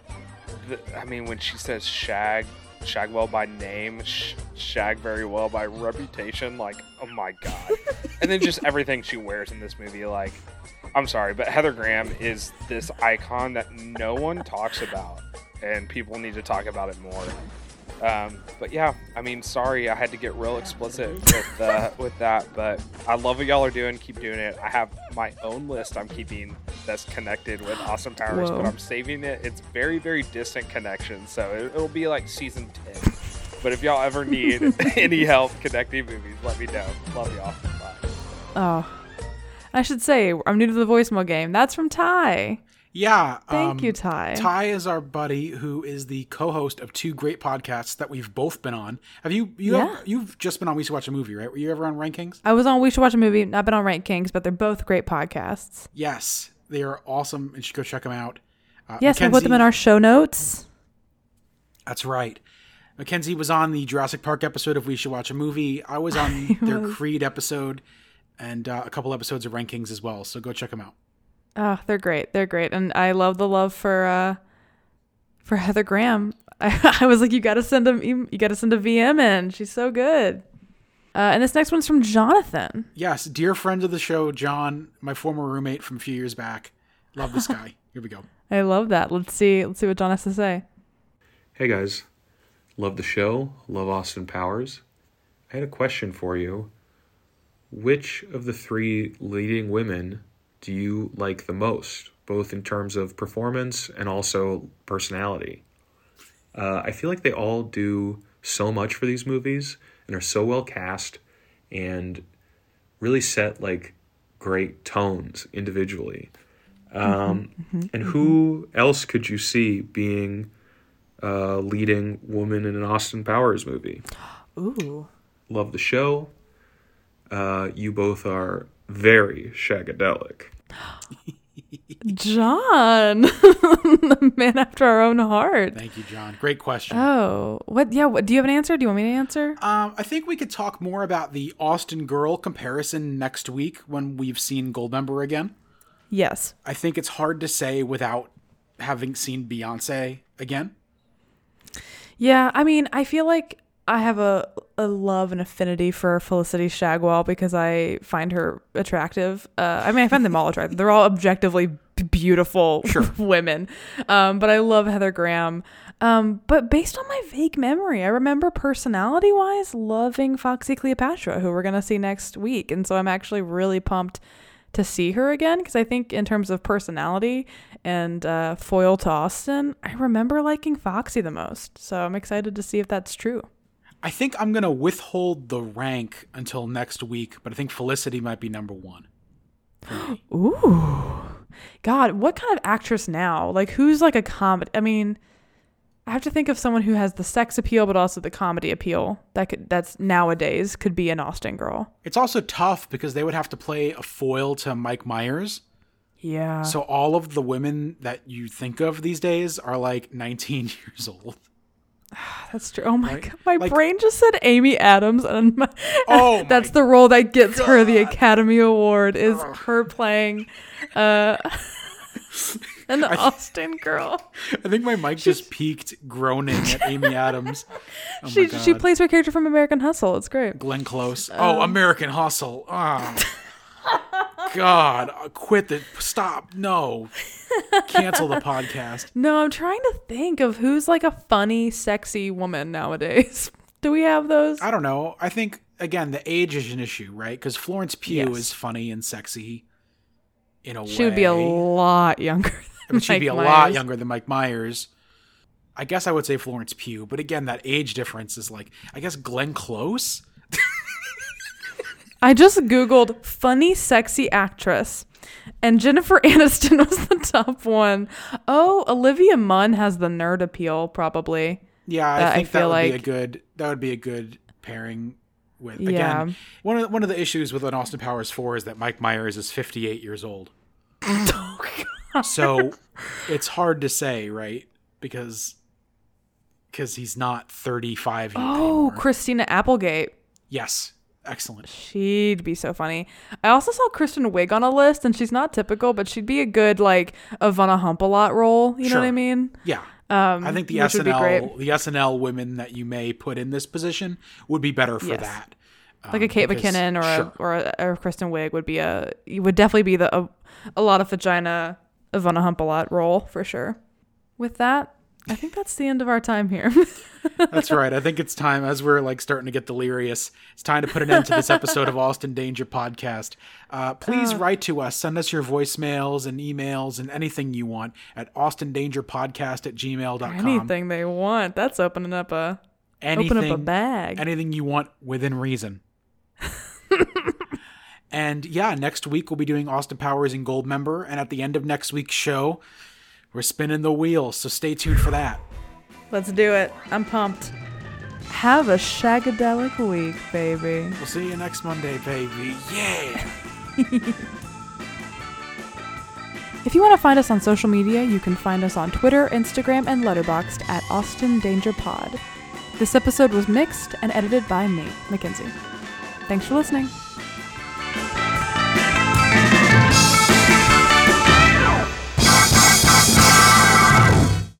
the, I mean, when she says Shag, Shagwell by name, Sh- Shag very well by reputation, like, oh my god. *laughs* and then just everything she wears in this movie, like, I'm sorry, but Heather Graham is this icon that no one talks about, and people need to talk about it more. Um, but yeah, I mean, sorry, I had to get real explicit *laughs* with uh, with that, but I love what y'all are doing. Keep doing it. I have my own list I'm keeping that's connected with Austin Powers, Whoa. but I'm saving it. It's very very distant connection, so it, it'll be like season ten. But if y'all ever need *laughs* any help connecting movies, let me know. Love y'all. Bye. Oh. I should say, I'm new to the voicemail game. That's from Ty. Yeah. Thank um, you, Ty. Ty is our buddy who is the co-host of two great podcasts that we've both been on. Have you you Yeah. have, you've just been on We Should Watch a Movie, right? Were you ever on Rank Kings? I was on We Should Watch a Movie. Not been on Rank Kings, but they're both great podcasts. Yes, they are awesome, and you should go check them out. Uh, yes, we'll put them in our show notes. That's right. McKenzie was on the Jurassic Park episode of We Should Watch a Movie. I was *laughs* on their. Creed episode and uh, a couple episodes of Rank Kings as well. So go check them out. Oh, they're great. They're great, and I love the love for uh, for Heather Graham. I, *laughs* I was like, you got to send them. You got to send a VM in. She's so good. Uh, and this next one's from Jonathan. Yes, dear friend of the show, John, my former roommate from a few years back. Love this guy. *laughs* Here we go. I love that. Let's see. Let's see what John has to say. Hey guys, love the show, love Austin Powers. I had a question for you. Which of the three leading women do you like the most, both in terms of performance and also personality? Uh, I feel like they all do so much for these movies and are so well cast and really set like great tones individually. Um, and who else could you see being a leading woman in an Austin Powers movie? Ooh. Love the show. Uh, you both are very shagadelic. John, *laughs* the man after our own heart. Thank you, John. Great question. Oh, what? Yeah. What, do you have an answer? Do you want me to answer? Um, I think we could talk more about the Austin Girl comparison next week when we've seen Goldmember again. Yes. I think it's hard to say without having seen Beyonce again. Yeah, I mean, I feel like I have a, a love and affinity for Felicity Shagwell because I find her attractive. Uh, I mean, I find them all attractive. They're all objectively beautiful *laughs* women. Um, but I love Heather Graham. Um, but based on my vague memory, I remember personality wise loving Foxy Cleopatra, who we're going to see next week. And so I'm actually really pumped to see her again because I think in terms of personality and uh, foil to Austin, I remember liking Foxy the most. So I'm excited to see if that's true. I think I'm going to withhold the rank until next week, but I think Felicity might be number one. *gasps* Ooh, God, what kind of actress now? Like, who's like a comedy? I mean, I have to think of someone who has the sex appeal, but also the comedy appeal. That could that's nowadays could be an Austin girl. It's also tough because they would have to play a foil to Mike Myers. Yeah. So all of the women that you think of these days are like 19 *laughs* years old. *sighs* That's true. Oh my Right? god, my Like- brain just said Amy Adams, and *laughs* my, Oh that's the role that gets her the Academy Award is her playing uh, *laughs* an *laughs* Austin girl. I think my mic just peaked groaning at Amy Adams. Oh she she plays her character from American Hustle. It's great. Glenn Close. oh, Um, American Hustle. Ah. God, uh, quit the stop. No. Cancel the podcast. *laughs* No, I'm trying to think of who's like a funny, sexy woman nowadays. *laughs* Do we have those? I don't know. I think again the age is an issue, right? Because Florence Pugh Yes. is funny and sexy in a way. She would be a lot younger. *laughs* Than I mean, she'd be a Mike lot younger than Mike Myers. I guess I would say Florence Pugh, but again, that age difference is like I guess Glenn Close. I just googled funny, sexy actress, and Jennifer *laughs* Aniston was the top one. Oh, Olivia Munn has the nerd appeal, probably. Yeah, I that think that feel would be a like- good that would be a good pairing with Yeah. again one of one of the issues with an Austin Powers 4 is that Mike Myers is 58 years old. *laughs* so it's hard to say, right? Because because he's not 35 yet. Oh, Christina Applegate. Yes. Excellent. She'd be so funny. I also saw Kristen Wiig on a list, and she's not typical, but she'd be a good like Ivana Humpalot role. You know what I mean? Yeah. Um, I think the which would be great. SNL the SNL women that you may put in this position would be better for Yes. that. like a Um, Kate because- McKinnon or sure. a, or a, or a Kristen Wiig would be a you would definitely be the a, a lot of vagina Ivana Humpalot role for sure. With that, I think that's the end of our time here. That's right. I think it's time, as we're like starting to get delirious, it's time to put an end to this episode of Austin Danger Podcast. Uh, please Uh. write to us. Send us your voicemails and emails and anything you want at austindangerpodcast at gmail.com. Anything they want. That's opening up a open up a bag. Anything you want within reason. *laughs* and yeah, next week we'll be doing Austin Powers and Goldmember. And at the end of next week's show, we're spinning the wheel. So stay tuned for that. Let's do it. I'm pumped. Have a shagadelic week, baby. We'll see you next Monday, baby. Yeah. *laughs* If you want to find us on social media, you can find us on Twitter, Instagram, and Letterboxd at Austin Danger Pod. This episode was mixed and edited by me, McKenzie. Thanks for listening.